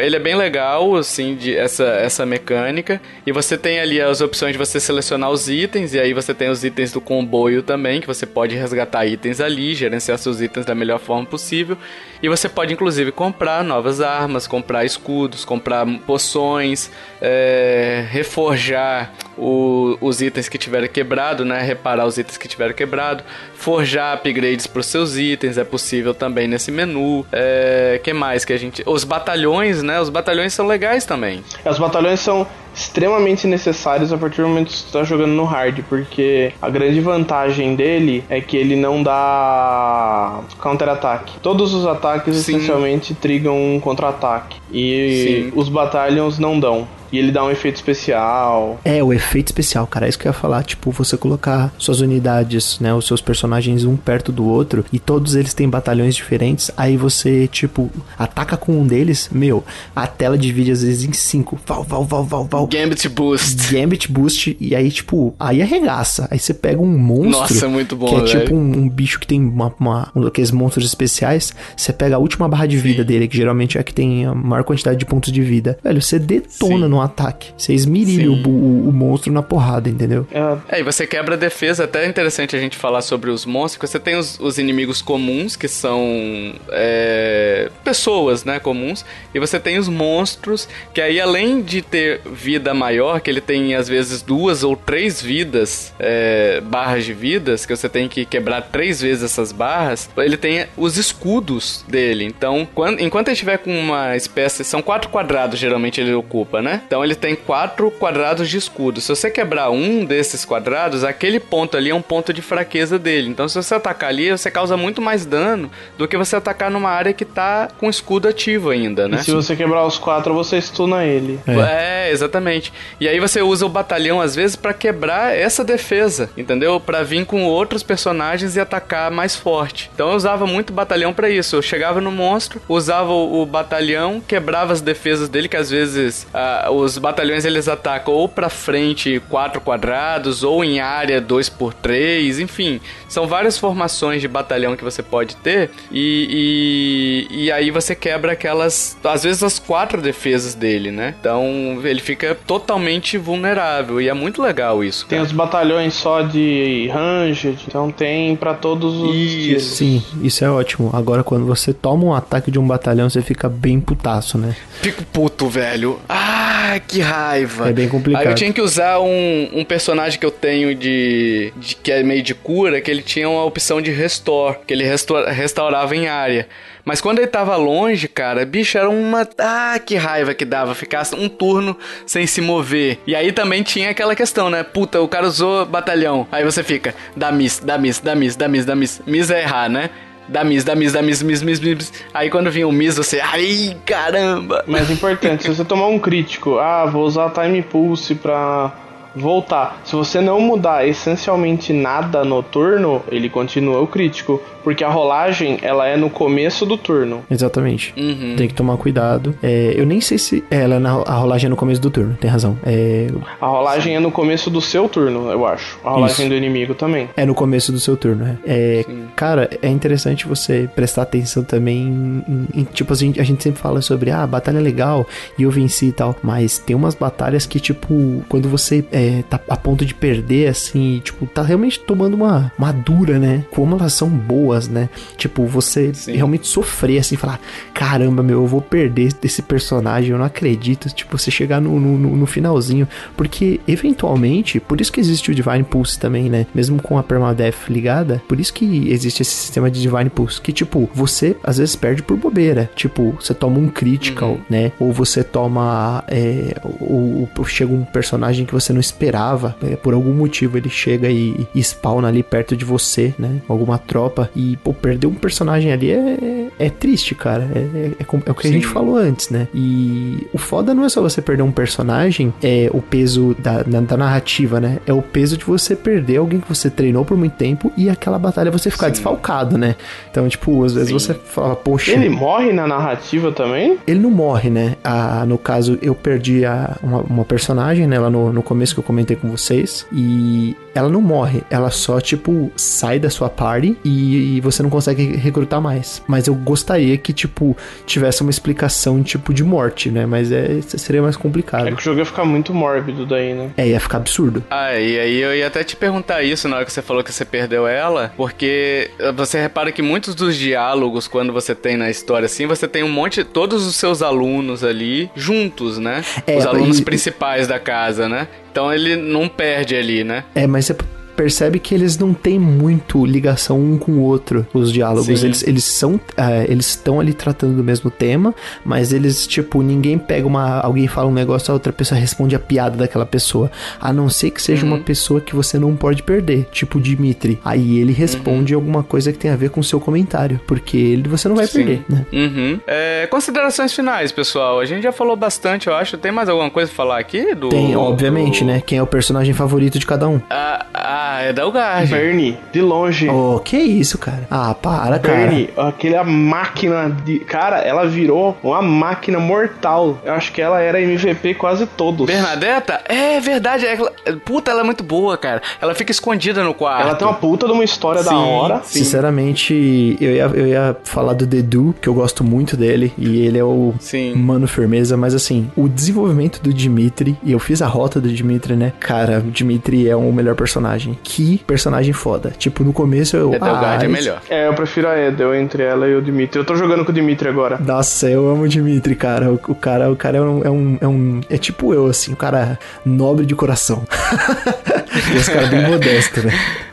Speaker 1: ele é bem legal, assim, de essa, essa mecânica. E você tem ali as opções de você selecionar os itens, e aí você tem os itens do comboio também, que você pode resgatar itens ali, gerenciar seus itens da melhor forma possível. E você pode, inclusive, comprar novas armas, comprar escudos, comprar poções, é, reforjar o, os itens que tiveram quebrado, né? Reparar os itens que tiveram quebrado, forjar upgrades para os seus itens, é possível também nesse menu. É, que mais que a gente. Os batalhões, né? Os batalhões são legais também.
Speaker 3: Os batalhões são extremamente necessários a partir do momento que você está jogando no hard, porque a grande vantagem dele é que ele não dá counter-ataque. Todos os ataques Sim. essencialmente trigam um contra-ataque e Sim. os batalhões não dão. E ele dá um efeito especial.
Speaker 2: É, o efeito especial, cara. É isso que eu ia falar. Tipo, você colocar suas unidades, né? Os seus personagens um perto do outro. E todos eles têm batalhões diferentes. Aí você, tipo, ataca com um deles. Meu, a tela divide às vezes em cinco. Val, val, val, val, val.
Speaker 1: Gambit Boost.
Speaker 2: Gambit Boost. E aí, tipo, aí arregaça. Aí você pega um monstro.
Speaker 1: Nossa, muito bom,
Speaker 2: Que é tipo um, um, bicho que tem uma, uma, um daqueles monstros especiais. Você pega a última barra de vida Sim. dele, que geralmente é a que tem a maior quantidade de pontos de vida. Velho, você detona Sim. no ataque. Você esmirilha o, o, o, monstro na porrada, entendeu?
Speaker 1: É. é, e você quebra a defesa. Até é interessante a gente falar sobre os monstros. Você tem os, os inimigos comuns, que são é, pessoas, né, comuns. E você tem os monstros, que aí além de ter vida maior, que ele tem às vezes duas ou três vidas, é, barras de vidas, que você tem que quebrar três vezes essas barras, ele tem os escudos dele. Então, quando, enquanto ele estiver com uma espécie. São quatro quadrados geralmente ele ocupa, né? Então ele tem quatro quadrados de escudo. Se você quebrar um desses quadrados, aquele ponto ali é um ponto de fraqueza dele. Então, se você atacar ali, você causa muito mais dano do que você atacar numa área que tá com escudo ativo ainda, né?
Speaker 3: E se você quebrar os quatro, você stuna ele.
Speaker 1: É, é exatamente. E aí você usa o batalhão às vezes para quebrar essa defesa, entendeu? Para vir com outros personagens e atacar mais forte. Então eu usava muito batalhão para isso. Eu chegava no monstro, usava o, o, batalhão, quebrava as defesas dele, que às vezes uh, os batalhões eles atacam ou para frente quatro quadrados ou em área 2 por 3 enfim, são várias formações de batalhão que você pode ter e, e, e aí você quebra aquelas, às vezes as quatro defesas dele, né? Então ele fica totalmente vulnerável e é muito legal isso.
Speaker 3: Tem os batalhões só de ranged, então tem para todos os
Speaker 2: isso. Sim, isso é ótimo. Agora quando você toma um ataque de um batalhão, você fica bem putaço, né?
Speaker 1: Fico puto, velho. Ah, que raiva.
Speaker 2: É bem complicado.
Speaker 1: Aí eu tinha que usar um, um personagem que eu tenho de, de que é meio de cura, que ele tinha uma opção de restore, que ele restaurava em área. Mas quando ele tava longe, cara, bicho, era uma. Ah, que raiva que dava. Ficasse um turno sem se mover. E aí também tinha aquela questão, né? Puta, o cara usou batalhão. Aí você fica, dá miss, dá miss, dá miss, dá miss, dá miss. Miss é errar, né? Da Miss, da Miss, da Miss, Miss, Miss, Miss. Aí quando vinha o Miss, você, ai, caramba.
Speaker 3: Mas importante, se você tomar um crítico, ah, vou usar Time Pulse pra voltar. Se você não mudar essencialmente nada no turno, ele continua o crítico. Porque a rolagem, ela é no começo do turno.
Speaker 2: Exatamente.
Speaker 1: Uhum.
Speaker 2: Tem que tomar cuidado. É, eu nem sei se é, ela é na, a rolagem é no começo do turno, tem razão. É...
Speaker 3: A rolagem é no começo do seu turno, eu acho. A rolagem Isso. do inimigo também.
Speaker 2: É no começo do seu turno, é. é cara, é interessante você prestar atenção também em, em, tipo assim, a gente sempre fala sobre, ah, batalha legal e eu venci e tal. Mas tem umas batalhas que, tipo, quando você é, tá a ponto de perder, assim, tipo, tá realmente tomando uma, uma dura, né? Como elas são boas né? Tipo, você Sim. realmente sofrer, assim, falar: caramba, meu, eu vou perder desse personagem, eu não acredito. Tipo, você chegar no, no, no finalzinho. Porque, eventualmente, por isso que existe o Divine Pulse também, né? Mesmo com a Permadeath ligada, por isso que existe esse sistema de Divine Pulse. Que, tipo, você às vezes perde por bobeira. Tipo, você toma um critical, uhum. né? Ou você toma. É, ou, ou, chega um personagem que você não esperava. É, por algum motivo ele chega e, e spawna ali perto de você, né? Alguma tropa. E, pô, perder um personagem ali é, é triste, cara. É, é, é, é o que
Speaker 1: Sim.
Speaker 2: a gente falou antes, né? E o foda não é só você perder um personagem, é o peso da, na- da narrativa, né? É o peso de você perder alguém que você treinou por muito tempo e aquela batalha você ficar
Speaker 1: Sim.
Speaker 2: desfalcado, né? Então, tipo, às vezes
Speaker 1: Sim.
Speaker 2: você fala, poxa.
Speaker 3: Ele morre na narrativa também?
Speaker 2: Ele não morre, né? Ah, no caso, eu perdi a, uma, uma personagem, né? Lá no, no começo que eu comentei com vocês. E ela não morre. Ela só, tipo, sai da sua party e, e você não consegue recrutar mais. Mas eu gostaria que, tipo, tivesse uma explicação, tipo, de morte, né? Mas é, seria mais
Speaker 3: É
Speaker 2: complicado.
Speaker 3: que o jogo ia ficar muito mórbido daí, né?
Speaker 2: É, ia ficar absurdo.
Speaker 1: Ah, e aí eu ia até te perguntar isso na hora que você falou que você perdeu ela, porque você repara que muitos dos diálogos, quando você tem na história assim, você tem um monte, todos os seus alunos ali juntos, né?
Speaker 2: É,
Speaker 1: os alunos
Speaker 2: e-
Speaker 1: principais da casa, né? Então ele não perde ali, né?
Speaker 2: É, mas você percebe que eles não têm muito ligação um com o outro, os diálogos.
Speaker 1: Sim.
Speaker 2: Eles, eles são. é, eles estão ali tratando do mesmo tema, mas eles, tipo, ninguém pega uma. Alguém fala um negócio, a outra pessoa responde a piada daquela pessoa. A não ser que seja
Speaker 1: Uhum.
Speaker 2: uma pessoa que você não pode perder, tipo Dimitri. Aí ele responde alguma coisa que tem a ver com o seu comentário, porque ele você não vai
Speaker 1: Uhum. Sim.
Speaker 2: perder, né?
Speaker 1: Uhum. É, considerações finais, pessoal. A gente já falou bastante, eu acho. Tem mais alguma coisa pra falar aqui? Do,
Speaker 2: Tem, obviamente,
Speaker 1: do-
Speaker 2: né? Quem é o personagem favorito de cada um.
Speaker 1: Ah, ah, é da.
Speaker 3: Bernie, de longe.
Speaker 2: Oh, que isso, cara? Ah, para, cara.
Speaker 3: Bernie, aquela máquina de. Cara, ela virou uma máquina mortal. Eu acho que ela era MVP quase todos.
Speaker 1: Bernadetta? É verdade. Ela, puta, ela é muito boa, cara. Ela fica escondida no quarto.
Speaker 3: Ela tem uma puta de uma história da
Speaker 1: Sim,
Speaker 3: hora.
Speaker 1: sim.
Speaker 2: Sinceramente, eu ia, eu ia falar do Dedu, que eu gosto muito dele, e ele é o
Speaker 1: Sim.
Speaker 2: mano firmeza, mas assim, o desenvolvimento do Dimitri, e eu fiz a rota do Dimitri, né? Cara, o Dimitri é o melhor personagem. Que personagem foda. Tipo, no começo eu.
Speaker 1: Edelgard é
Speaker 2: esse-
Speaker 1: melhor.
Speaker 3: É, eu prefiro a Edel entre ela e o Dimitri. Eu tô jogando com o Dimitri agora.
Speaker 2: Nossa, eu amo o Dimitri, cara. O, o cara, o cara é um, é um, é um- é tipo eu, assim, um cara nobre de coração. Esse cara é bem modesto, né?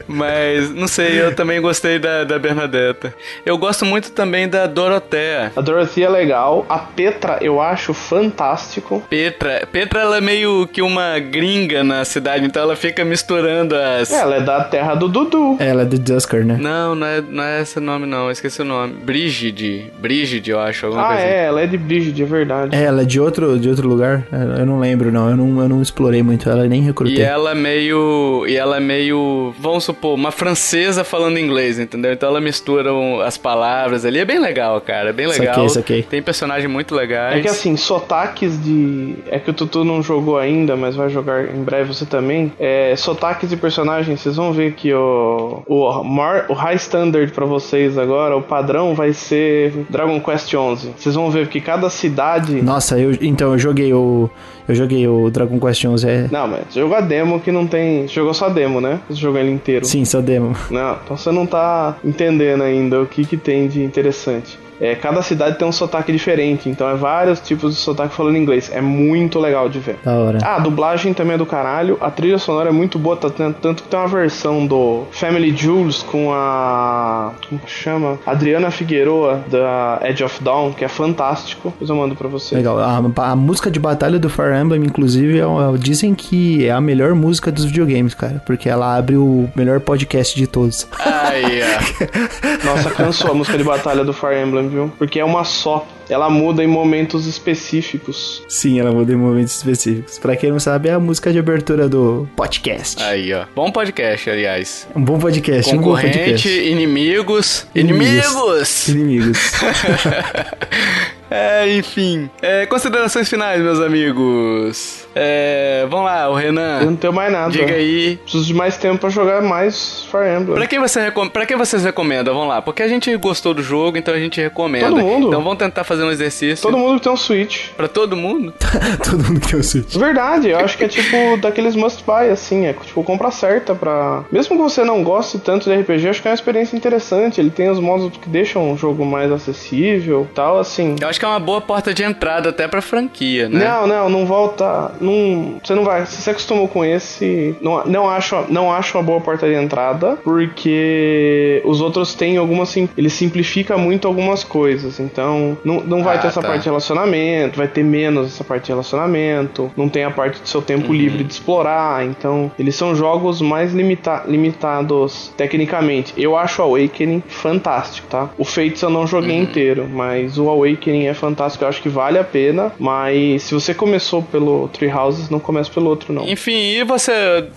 Speaker 1: Mas, não sei, eu também gostei da, da Bernadetta. Eu gosto muito também da Dorotea.
Speaker 3: A Dorothy é legal. A Petra eu acho fantástico.
Speaker 1: Petra. Petra, ela é meio que uma gringa na cidade, então ela fica misturando as...
Speaker 3: Ela é da terra do Dudu.
Speaker 2: Ela é do Dusker, né?
Speaker 1: Não, não é, não é esse nome não, eu esqueci o nome. Brigide. Brigide, eu acho, alguma
Speaker 3: Ah,
Speaker 1: coisa assim.
Speaker 3: é, ela é de Brigid, é verdade.
Speaker 2: É, ela é de outro, de outro lugar? É, Eu não lembro, não. Eu não, eu não explorei muito ela, nem recrutei.
Speaker 1: E ela é meio. E ela é meio. Vamos supor, uma francesa falando inglês, entendeu? Então ela mistura um- as palavras ali. É bem legal, cara. É bem legal.
Speaker 2: Saquei, saquei.
Speaker 1: Tem personagens muito legais.
Speaker 3: É que assim, sotaques de. É que o Tutu não jogou ainda, mas vai jogar em breve você também. É, sotaques de personagens, vocês vão ver que o. O, mar, o high standard pra vocês agora, o padrão vai ser Dragon Quest XI. Vocês vão ver que cada cidade.
Speaker 2: Nossa, eu, então eu joguei o. Eu joguei o Dragon Quest 11. É...
Speaker 3: Não, mas jogou a demo que não tem. Você jogou só a demo, né? Você jogou ele inteiro.
Speaker 2: Sim, só demo.
Speaker 3: Não, então você não tá entendendo ainda o que, que tem de interessante. É, cada cidade tem um sotaque diferente, então é vários tipos de sotaque falando inglês. É muito legal de ver.
Speaker 2: Da hora.
Speaker 3: Ah, a dublagem também é do caralho. A trilha sonora é muito boa, tá tendo- tanto que tem uma versão do Family Jewels com a. Como que chama? Adriana Figueroa, da Edge of Dawn, que é fantástico. Depois eu mando pra você.
Speaker 2: Legal. A, a música de batalha do Fire Emblem, inclusive, é, uma- dizem que é a melhor música dos videogames, cara. Porque ela abre o melhor podcast de todos.
Speaker 1: Ó.
Speaker 3: Nossa, cansou a música de batalha do Fire Emblem, viu? Porque é uma só. Ela muda em momentos específicos.
Speaker 2: Sim, ela muda em momentos específicos. Pra quem não sabe, é a música de abertura do podcast.
Speaker 1: Aí, ó. Bom podcast, aliás.
Speaker 2: Um bom podcast, um bom
Speaker 1: Concorrente,
Speaker 2: podcast.
Speaker 1: inimigos.
Speaker 2: Inimigos.
Speaker 1: Inimigos!
Speaker 2: Inimigos.
Speaker 1: É, enfim. É, considerações finais, meus amigos. É, vamos lá, o
Speaker 3: Eu não
Speaker 1: Renan.
Speaker 3: tenho mais nada.
Speaker 1: Diga aí.
Speaker 3: Preciso de mais tempo pra jogar mais Fire Emblem.
Speaker 1: Pra quem, você recom... pra quem vocês recomendam? Vamos lá. Porque a gente gostou do jogo, então a gente recomenda.
Speaker 3: Todo mundo.
Speaker 1: Então vamos tentar fazer um exercício.
Speaker 3: Todo mundo que tem um Switch.
Speaker 1: Pra todo mundo?
Speaker 2: Todo mundo tem o Switch.
Speaker 3: Verdade, eu acho que é tipo daqueles must buy, assim, é tipo compra certa pra. Mesmo que você não goste tanto de RPG, acho que é uma experiência interessante. Ele tem os modos que deixam o jogo mais acessível tal, assim.
Speaker 1: Eu acho acho que é uma boa porta de entrada até pra franquia, né?
Speaker 3: Não, não, não volta. Não, você não vai. Se você acostumou com esse. Não, não, acho, não acho uma boa porta de entrada, porque os outros têm algumas. Ele simplifica muito algumas coisas. Então, não, não vai
Speaker 1: Ah,
Speaker 3: ter essa
Speaker 1: tá.
Speaker 3: parte de relacionamento, vai ter menos essa parte de relacionamento, não tem a parte do seu tempo
Speaker 1: Uhum.
Speaker 3: livre de explorar. Então, eles são jogos mais limita limitados tecnicamente. Eu acho o Awakening fantástico, tá? O Fates eu não joguei
Speaker 1: Uhum.
Speaker 3: inteiro, mas o Awakening é fantástico. Eu acho que vale a pena. Mas se você começou pelo Three Houses, não comece pelo outro, não.
Speaker 1: Enfim, e você,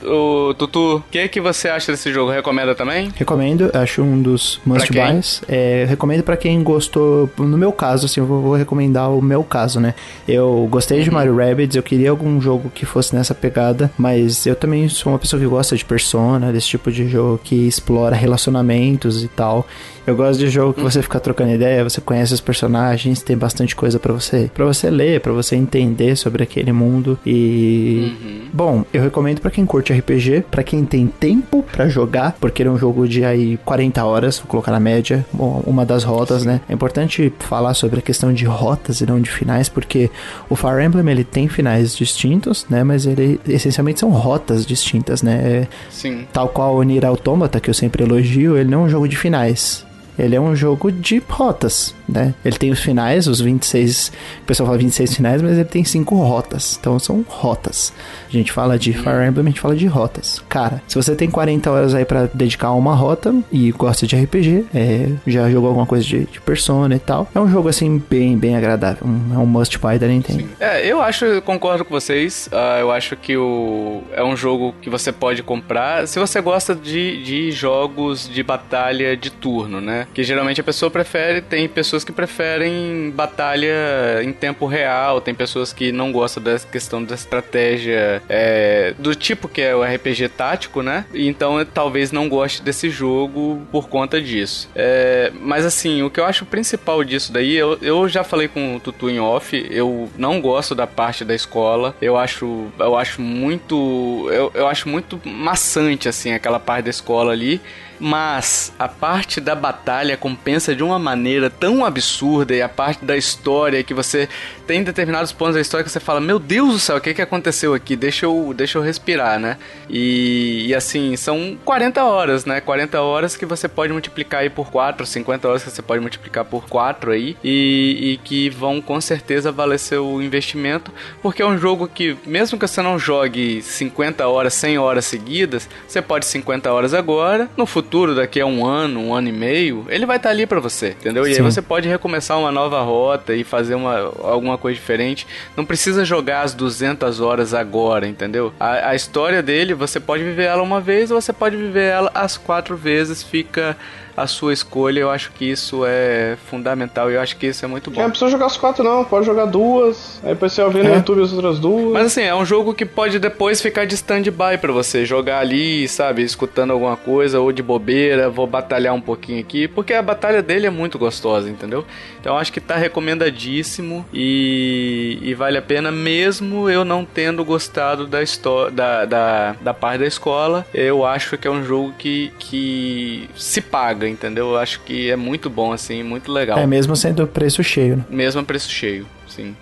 Speaker 1: o Tutu, o que, que você acha desse jogo? Recomenda também?
Speaker 2: Recomendo, acho um dos must buys. É, recomendo pra quem gostou. No meu caso, assim, eu vou, vou recomendar o meu caso, né? Eu gostei de
Speaker 1: Uhum.
Speaker 2: Mario Rabbids, eu queria algum jogo que fosse nessa pegada, mas eu também sou uma pessoa que gosta de Persona, desse tipo de jogo que explora relacionamentos e tal. Eu gosto de jogo que você fica trocando ideia, você conhece os personagens, tem bastante coisa pra você, para você ler, pra você entender sobre aquele mundo e
Speaker 1: Uhum.
Speaker 2: Bom, eu recomendo pra quem curte RPG, pra quem tem tempo pra jogar, porque ele é um jogo de aí 40 horas, vou colocar na média, bom, uma das rotas, né? É importante falar sobre a questão de rotas e não de finais, porque o Fire Emblem ele tem finais distintos, né? Mas ele essencialmente são rotas distintas, né? É,
Speaker 1: Sim.
Speaker 2: Tal qual o Nier Automata, que eu sempre elogio, ele não é um jogo de finais. Ele é um jogo de rotas, né? Ele tem os finais, os 26. O pessoal fala 26 finais, mas ele tem cinco rotas. Então são rotas. A gente fala de Fire Emblem, a gente fala de rotas. Cara, se você tem 40 horas aí pra dedicar a uma rota e gosta de RPG, é, já jogou alguma coisa de, de Persona e tal, é um jogo assim bem, bem agradável. Um- é um must buy da Nintendo.
Speaker 1: É, eu acho, eu concordo com vocês. Ah, eu acho que o é um jogo que você pode comprar se você gosta de, de jogos de batalha de turno, né? Que geralmente a pessoa prefere, tem pessoas que preferem batalha em tempo real, tem pessoas que não gostam dessa questão da estratégia é, do tipo que é o RPG tático, né? Então talvez não goste desse jogo por conta disso. É, mas assim, o que eu acho principal disso daí, eu, eu já falei com o Tutu em off, eu não gosto da parte da escola. Eu acho, eu acho muito, eu, eu acho muito maçante assim aquela parte da escola ali. Mas a parte da batalha compensa de uma maneira tão absurda e a parte da história que você tem determinados pontos da história que você fala, meu Deus do céu, o que, que aconteceu aqui? Deixa eu, deixa eu respirar, né? E, e assim, são 40 horas, né? 40 horas que você pode multiplicar aí por 4, 50 horas que você pode multiplicar por 4 aí e, e que vão com certeza valer seu investimento, porque é um jogo que, mesmo que você não jogue 50 horas, 100 horas seguidas, você pode 50 horas agora, no futuro, daqui a um ano, um ano e meio, ele vai estar ali pra você, entendeu? E aí você pode recomeçar uma nova rota e fazer uma, alguma coisa diferente. Não precisa jogar as 200 horas agora, entendeu? A, a história dele, você pode viver ela uma vez ou você pode viver ela as quatro vezes, fica a sua escolha. Eu acho que isso é fundamental e eu acho que isso é muito bom.
Speaker 3: Não precisa jogar as quatro, não. Pode jogar duas. Aí depois você vai ver no
Speaker 2: É.
Speaker 3: YouTube as outras duas.
Speaker 1: Mas assim, é um jogo que pode depois ficar de stand-by pra você jogar ali, sabe, escutando alguma coisa ou de bobeira, vou batalhar um pouquinho aqui, porque a batalha dele é muito gostosa, entendeu? Então eu acho que tá recomendadíssimo e, e vale a pena mesmo eu não tendo gostado da história da, da, da parte da escola. Eu acho que é um jogo que, que se paga, entendeu? Eu acho que é muito bom assim, muito legal.
Speaker 2: É mesmo sendo preço cheio, né?
Speaker 1: Mesmo preço cheio, sim.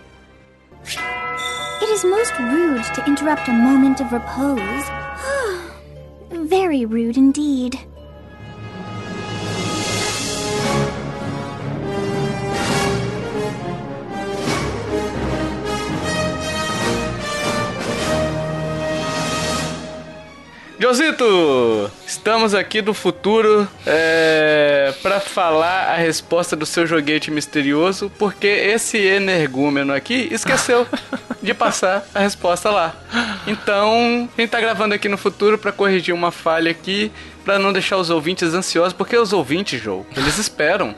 Speaker 4: It is most rude to interrupt a moment of repose. Very rude indeed.
Speaker 1: Josito, estamos aqui do futuro é, para falar a resposta do seu joguete misterioso, porque esse energúmeno aqui esqueceu de passar a resposta lá. Então, a gente tá gravando aqui no futuro para corrigir uma falha aqui, para não deixar os ouvintes ansiosos, porque os ouvintes, Joe, eles esperam.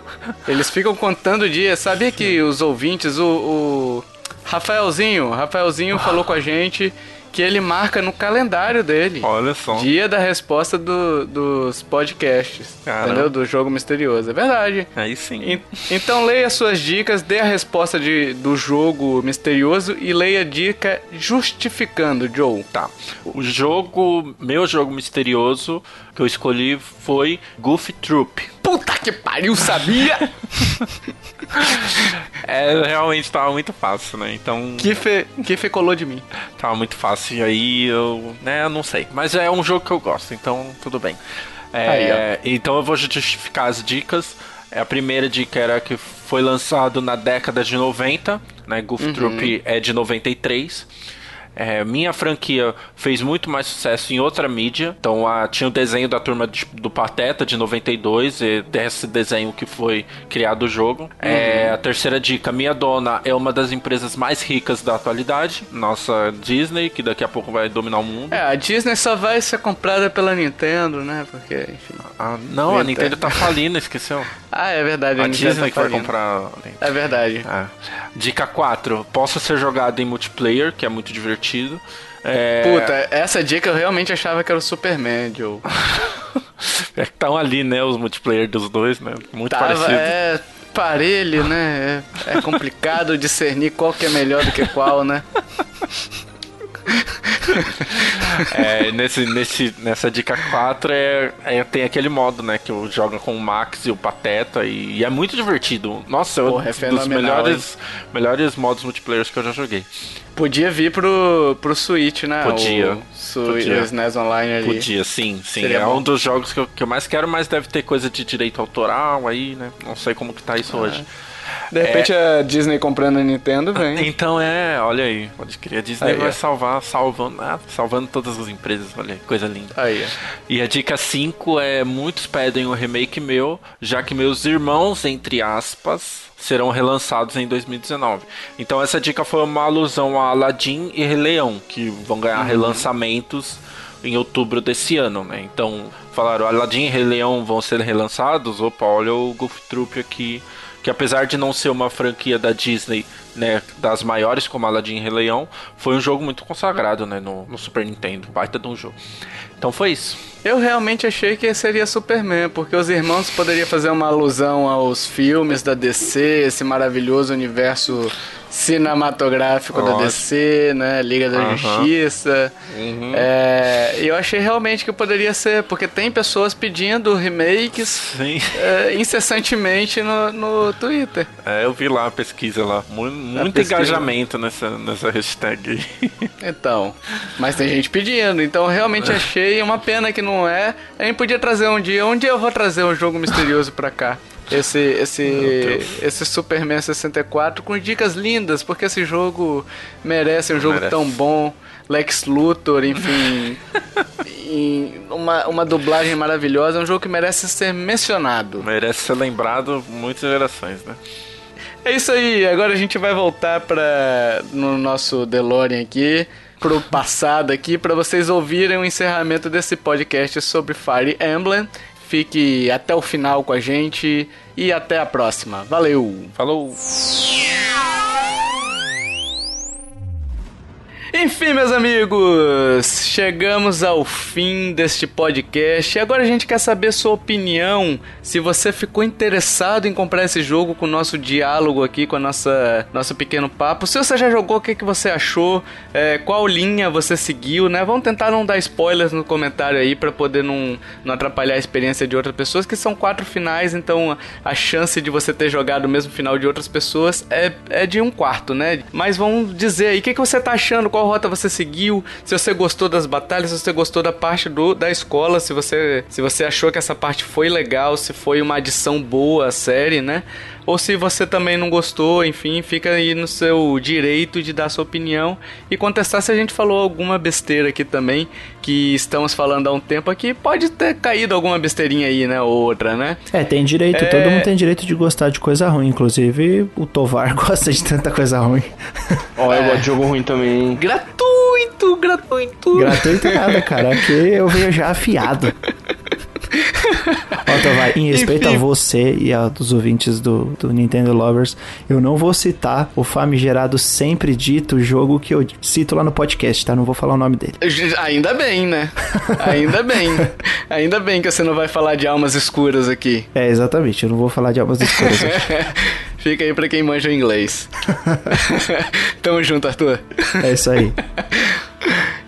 Speaker 1: Eles ficam contando dias. Sabia que os ouvintes, o, o Rafaelzinho, Rafaelzinho falou com a gente que ele marca no calendário dele.
Speaker 5: Olha só.
Speaker 1: Dia da resposta do- dos podcasts.
Speaker 5: Caramba.
Speaker 1: Entendeu? Do jogo misterioso. É verdade.
Speaker 5: Aí sim.
Speaker 1: En- Então leia suas dicas, dê a resposta de, do jogo misterioso e leia a dica justificando, Joe.
Speaker 5: Tá. O jogo, meu jogo misterioso que eu escolhi foi Goofy Troop.
Speaker 1: Puta que pariu, sabia?
Speaker 5: é, realmente tava muito fácil, né? Então.
Speaker 1: Que fe, que fe colou de mim.
Speaker 5: Tava muito fácil. E aí eu. né, eu não sei. Mas é um jogo que eu gosto, então tudo bem. É, aí, então eu vou justificar as dicas. A primeira dica era que foi lançado na década de 90, né? Goof uhum. Troop é de 93. É, minha franquia fez muito mais sucesso em outra mídia. Então, a, tinha o desenho da turma de, do Pateta de 92, e desse desenho que foi criado o jogo. É, uhum. É, a terceira dica: Minha Dona é uma das empresas mais ricas da atualidade. Nossa Disney, que daqui a pouco vai dominar o mundo.
Speaker 1: É, a Disney só vai ser comprada pela Nintendo, né? Porque, enfim.
Speaker 5: Ah, não, a Nintendo tá falindo, esqueceu.
Speaker 1: Ah, é verdade.
Speaker 5: A, a Disney tá que vai comprar.
Speaker 1: É verdade.
Speaker 5: É. Dica 4: Possa ser jogado em multiplayer, que é muito divertido divertido.
Speaker 1: É... Puta, essa dica eu realmente achava que era o Superman, Joe.
Speaker 5: é que estão ali, né, os multiplayer dos dois, né? Muito Tava, parecido.
Speaker 1: É parelho, né? É, é complicado discernir qual que é melhor do que qual, né?
Speaker 5: é, nesse, nesse, nessa dica 4 é, é, tem aquele modo, né? Que eu jogo com o Max e o Pateta e, e é muito divertido. Nossa, Porra, é um dos melhores, melhores modos multiplayer que eu já joguei.
Speaker 1: Podia vir pro, pro Switch, né?
Speaker 5: Podia.
Speaker 1: O, Su podia. SNES Online ali.
Speaker 5: Podia, sim, sim. Seria é bom. um dos jogos que eu, que eu mais quero, mas deve ter coisa de direito autoral aí, né? Não sei como que tá isso ah. hoje.
Speaker 1: De repente é... a Disney comprando a Nintendo vem.
Speaker 5: Então é, olha aí, pode crer. A Disney aí, vai é. salvar, salvando, ah, salvando todas as empresas, olha aí, coisa linda.
Speaker 1: Aí. É.
Speaker 5: E a dica 5 é: muitos pedem um remake meu, já que meus irmãos, entre aspas, serão relançados em 2019. Então essa dica foi uma alusão a Aladdin e Rei Leão, que vão ganhar uhum. relançamentos em outubro desse ano, né? Então falaram Aladdin e Rei Leão vão ser relançados. Opa, olha o Goof Troop aqui que apesar de não ser uma franquia da Disney, né, das maiores como Aladdin e Rei Leão, foi um jogo muito consagrado, né, no, no Super Nintendo, baita de um jogo. Então foi isso.
Speaker 1: Eu realmente achei que seria Superman, porque os irmãos poderiam fazer uma alusão aos filmes da DC, esse maravilhoso universo cinematográfico Nossa. da DC, né? Liga da uhum. Justiça. Uhum. É, eu achei realmente que poderia ser, porque tem pessoas pedindo remakes é, incessantemente no, no Twitter.
Speaker 5: É, eu vi lá a pesquisa lá. Muito, muito engajamento nessa, nessa hashtag.
Speaker 1: Então, mas tem gente pedindo, então eu realmente achei uma pena que não é. A gente podia trazer um dia. Um dia eu vou trazer um jogo misterioso pra cá esse esse esse Superman 64 com dicas lindas, porque esse jogo merece um jogo merece. tão bom. Lex Luthor, enfim, uma, uma dublagem maravilhosa, é um jogo que merece ser mencionado.
Speaker 5: Merece ser lembrado muitas gerações, né?
Speaker 1: É isso aí, agora a gente vai voltar para no nosso DeLorean aqui, pro passado aqui, para vocês ouvirem o encerramento desse podcast sobre Fire Emblem. Fique até o final com a gente e até a próxima. Valeu!
Speaker 5: Falou!
Speaker 1: Enfim, meus amigos, chegamos ao fim deste podcast e agora a gente quer saber sua opinião. Se você ficou interessado em comprar esse jogo com o nosso diálogo aqui, com a nossa nosso pequeno papo. Se você já jogou, o que, que você achou? É, qual linha você seguiu, né? Vamos tentar não dar spoilers no comentário aí para poder não, não atrapalhar a experiência de outras pessoas, que são quatro finais, então a chance de você ter jogado o mesmo final de outras pessoas é, é de um quarto, né? Mas vamos dizer aí, o que, que você tá achando? Qual rota você seguiu, se você gostou das batalhas, se você gostou da parte do, da escola, se você, se você achou que essa parte foi legal, se foi uma adição boa à série, né? Ou se você também não gostou, enfim, fica aí no seu direito de dar sua opinião e contestar se a gente falou alguma besteira aqui também, que estamos falando há um tempo aqui, pode ter caído alguma besteirinha aí, né, outra, né?
Speaker 2: É, tem direito, é... todo mundo tem direito de gostar de coisa ruim, inclusive o Tovar gosta de tanta coisa ruim.
Speaker 3: Ó, oh, eu gosto de jogo ruim também.
Speaker 1: Gratuito, gratuito.
Speaker 2: Gratuito nada, cara, aqui eu venho já afiado. Ó, vai, em respeito Enfim. a você e a dos ouvintes do, do Nintendo Lovers, eu não vou citar o famigerado sempre dito jogo que eu cito lá no podcast, tá? Não vou falar o nome dele.
Speaker 1: Ainda bem, né? Ainda bem. Ainda bem que você não vai falar de almas escuras aqui.
Speaker 2: É, exatamente. Eu não vou falar de almas escuras aqui.
Speaker 1: Fica aí pra quem manja o inglês. Tamo junto, Arthur.
Speaker 2: É isso aí.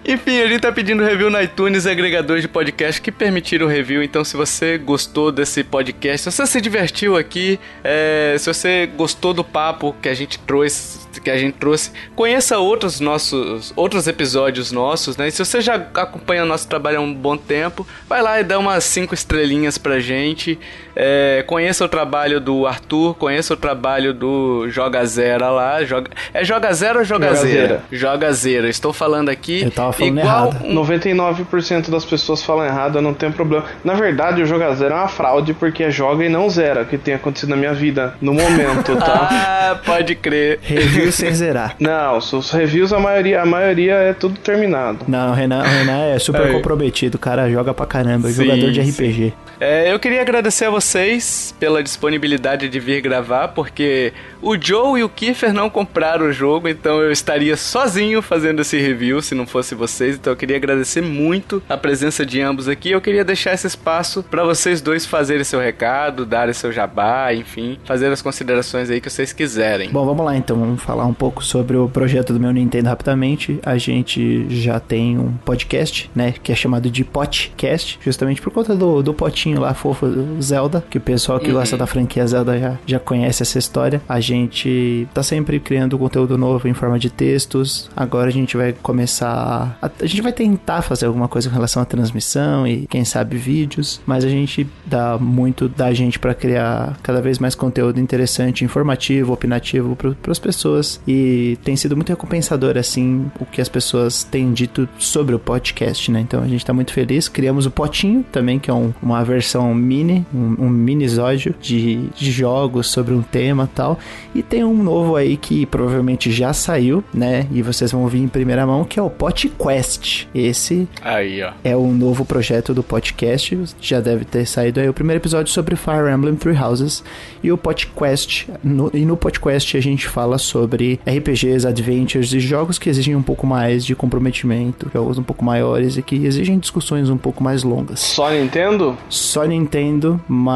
Speaker 1: Enfim, a gente tá pedindo review no iTunes e agregadores de podcast que permitiram review. Então, se você gostou desse podcast, se você se divertiu aqui, é, se você gostou do papo que a gente trouxe, que a gente trouxe, conheça outros nossos, outros episódios nossos, né? E se você já acompanha o nosso trabalho há um bom tempo, vai lá e dá umas cinco estrelinhas pra gente. É, conheça o trabalho do Arthur, conheça o trabalho do Joga Zera lá. Joga, é Joga Zero ou Joga,
Speaker 3: Joga
Speaker 1: Zera?
Speaker 3: Zera.
Speaker 1: Joga Zera. Estou falando aqui
Speaker 2: Eu tava falando
Speaker 1: igual
Speaker 2: errado.
Speaker 1: um
Speaker 3: 99% das pessoas falam errado, não tem problema. Na verdade, o Joga Zero é uma fraude porque é joga e não zera, que tem acontecido na minha vida no momento, tá?
Speaker 1: Ah, pode crer.
Speaker 2: Review sem zerar.
Speaker 3: não, os reviews, a maioria, a maioria é tudo terminado.
Speaker 2: Não, o Renan, o Renan é super
Speaker 1: Aí.
Speaker 2: comprometido, o cara joga pra caramba,
Speaker 1: Sim,
Speaker 2: jogador de. RPG.
Speaker 1: É, eu queria agradecer a vocês pela disponibilidade de vir gravar, porque o Joe e o Kiefer não compraram o jogo, então eu estaria sozinho fazendo esse review se não fosse vocês. Então eu queria agradecer muito a presença de ambos aqui. Eu queria deixar esse espaço para vocês dois fazerem seu recado, darem seu jabá, enfim, fazer as considerações aí que vocês quiserem.
Speaker 2: Bom, vamos lá então, vamos falar um pouco sobre o projeto do meu Nintendo rapidamente. A gente já tem um podcast, né, que é chamado de Potcast, justamente por conta do, do potinho lá fofo do Zelda, que o pessoal que gosta da franquia Zelda já, já conhece essa história. A gente tá sempre criando conteúdo novo em forma de textos. Agora a gente vai começar. A, a gente vai tentar fazer alguma coisa com relação à transmissão e quem sabe vídeos, mas a gente dá muito da gente para criar cada vez mais conteúdo interessante, informativo, opinativo para as pessoas e tem sido muito recompensador assim o que as pessoas têm dito sobre o podcast, né? Então a gente tá muito feliz. Criamos o Potinho também, que é um- uma versão mini, um, um minisódio de, de jogos sobre um tema e tal. E tem um novo aí que provavelmente já saiu, né? E vocês vão ouvir em primeira mão, que é o PodQuest. Esse
Speaker 1: Aí, ó.
Speaker 2: é um novo projeto do podcast, já deve ter saído aí o primeiro episódio sobre Fire Emblem Three Houses e o podcast. No, e no podcast a gente fala sobre RPGs, adventures e jogos que exigem um pouco mais de comprometimento, jogos um pouco maiores e que exigem discussões um pouco mais longas.
Speaker 3: Só Nintendo?
Speaker 2: Só Nintendo, mas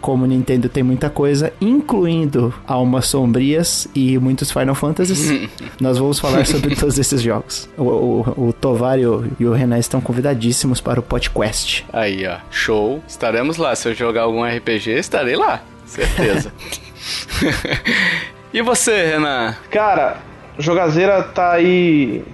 Speaker 2: como Nintendo tem muita coisa, incluindo Almas Sombrias e muitos Final Fantasies, nós vamos falar sobre todos esses jogos. O, o, o Tovar e o, e o Renan estão convidadíssimos para o podcast.
Speaker 1: Aí, ó. Show. Estaremos lá. Se eu jogar algum RPG, estarei lá. Certeza. e você, Renan?
Speaker 3: Cara, Jogazeira tá aí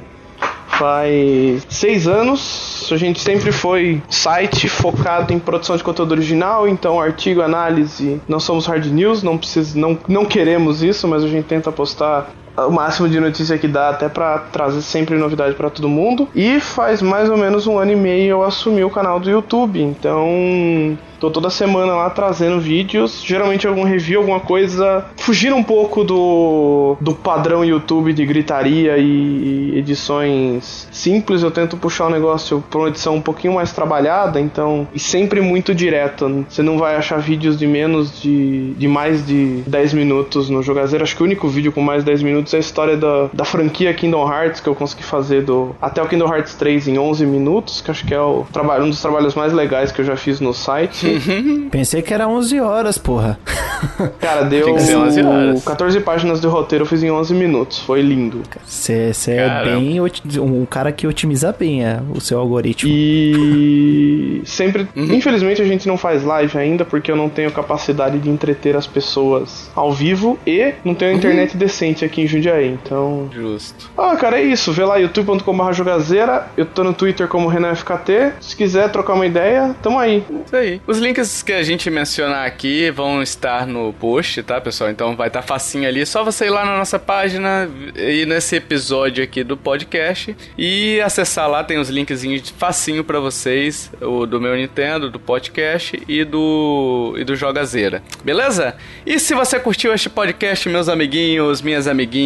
Speaker 3: faz seis anos. A gente sempre foi site focado em produção de conteúdo original, então artigo, análise. Não somos hard news, não precisa, não, não queremos isso, mas a gente tenta postar o máximo de notícia que dá, até pra trazer sempre novidade pra todo mundo. E faz mais ou menos um ano e meio eu assumi o canal do YouTube, então tô toda semana lá trazendo vídeos, geralmente algum review, alguma coisa, fugir um pouco do, do padrão YouTube de gritaria e edições simples, eu tento puxar o negócio pra uma edição um pouquinho mais trabalhada, então, e sempre muito direto. Você não vai achar vídeos de menos de, de mais de 10 minutos no Jogazeiro. Acho que o único vídeo com mais de 10 minutos é a história da, da franquia Kingdom Hearts, que eu consegui fazer do até o Kingdom Hearts 3 em 11 minutos, que acho que é o trabalho, um dos trabalhos mais legais que eu já fiz no site.
Speaker 2: Pensei que era 11 horas, porra.
Speaker 3: Cara, deu
Speaker 1: Tinha que ser 11 horas.
Speaker 3: 14 páginas de roteiro, eu fiz em 11 minutos. Foi lindo.
Speaker 2: Você é bem um cara que otimiza bem é, o seu algoritmo.
Speaker 3: E sempre, infelizmente a gente não faz live ainda porque eu não tenho capacidade de entreter as pessoas ao vivo e não tenho internet decente aqui em Jundiaí, então.
Speaker 1: Justo.
Speaker 3: Ah, cara, é isso. Vê lá youtube.com.br jogazeira. Eu tô no Twitter como RenanFKT. Se quiser trocar uma ideia, tamo aí.
Speaker 1: Isso aí. Os links que a gente mencionar aqui vão estar no post, tá, pessoal? Então vai estar facinho ali. Só você ir lá na nossa página e nesse episódio aqui do podcast e acessar lá. Tem os linkzinhos facinho pra vocês, o do meu Nintendo, do podcast e do e do Jogazeira. Beleza? E se você curtiu este podcast, meus amiguinhos, minhas amiguinhas,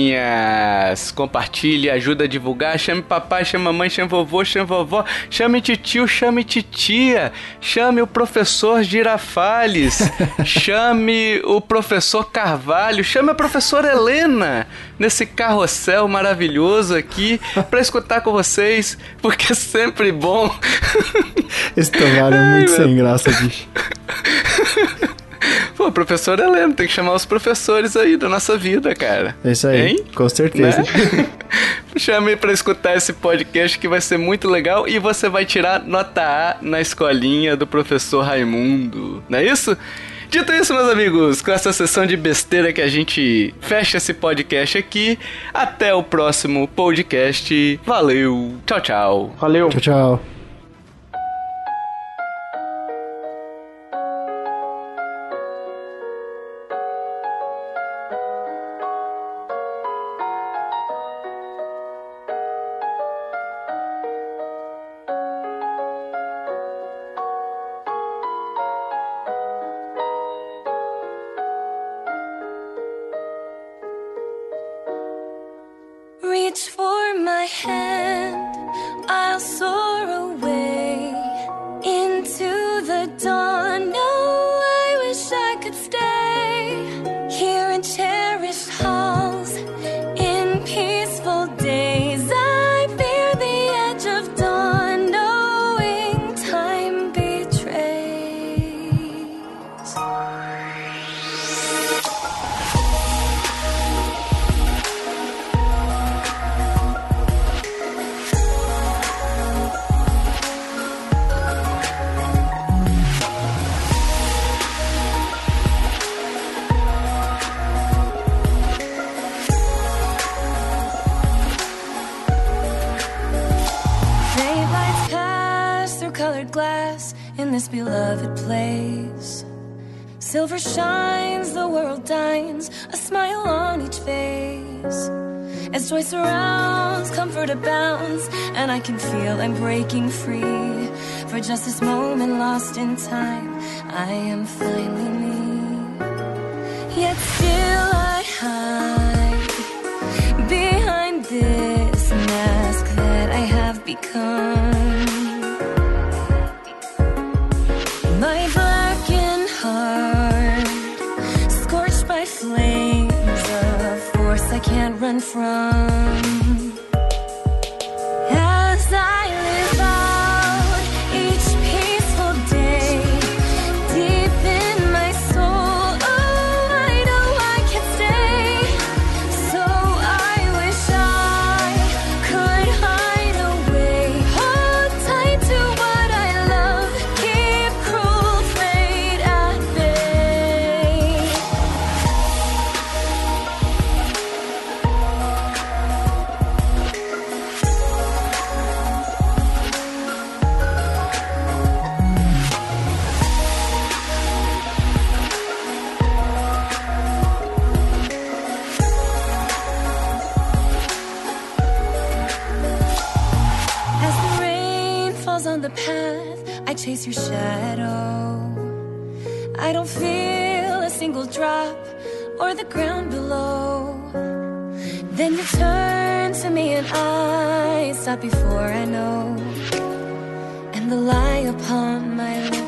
Speaker 1: compartilhe, ajuda a divulgar, chame papai, chame mamãe, chame vovô, chame vovó, chame titio, chame titia, chame o professor Girafales, chame o professor Carvalho, chame a professora Helena nesse carrossel maravilhoso aqui pra escutar com vocês, porque é sempre bom.
Speaker 2: Esse Tovar é muito
Speaker 1: meu
Speaker 2: sem graça, bicho.
Speaker 1: Pô, professor Helena, tem que chamar os professores aí da nossa vida, cara.
Speaker 2: É isso aí,
Speaker 1: Hein?
Speaker 2: com certeza.
Speaker 1: Né? Chame para escutar esse podcast que vai ser muito legal e você vai tirar nota A na escolinha do professor Raimundo. Não é isso? Dito isso, meus amigos, com essa sessão de besteira que a gente fecha esse podcast aqui. Até o próximo podcast. Valeu. Tchau, tchau.
Speaker 3: Valeu.
Speaker 2: Tchau, tchau.
Speaker 6: chase your shadow. I don't feel a single drop or the ground below. Then you turn to me and I stop before I know. And the lie upon my lips.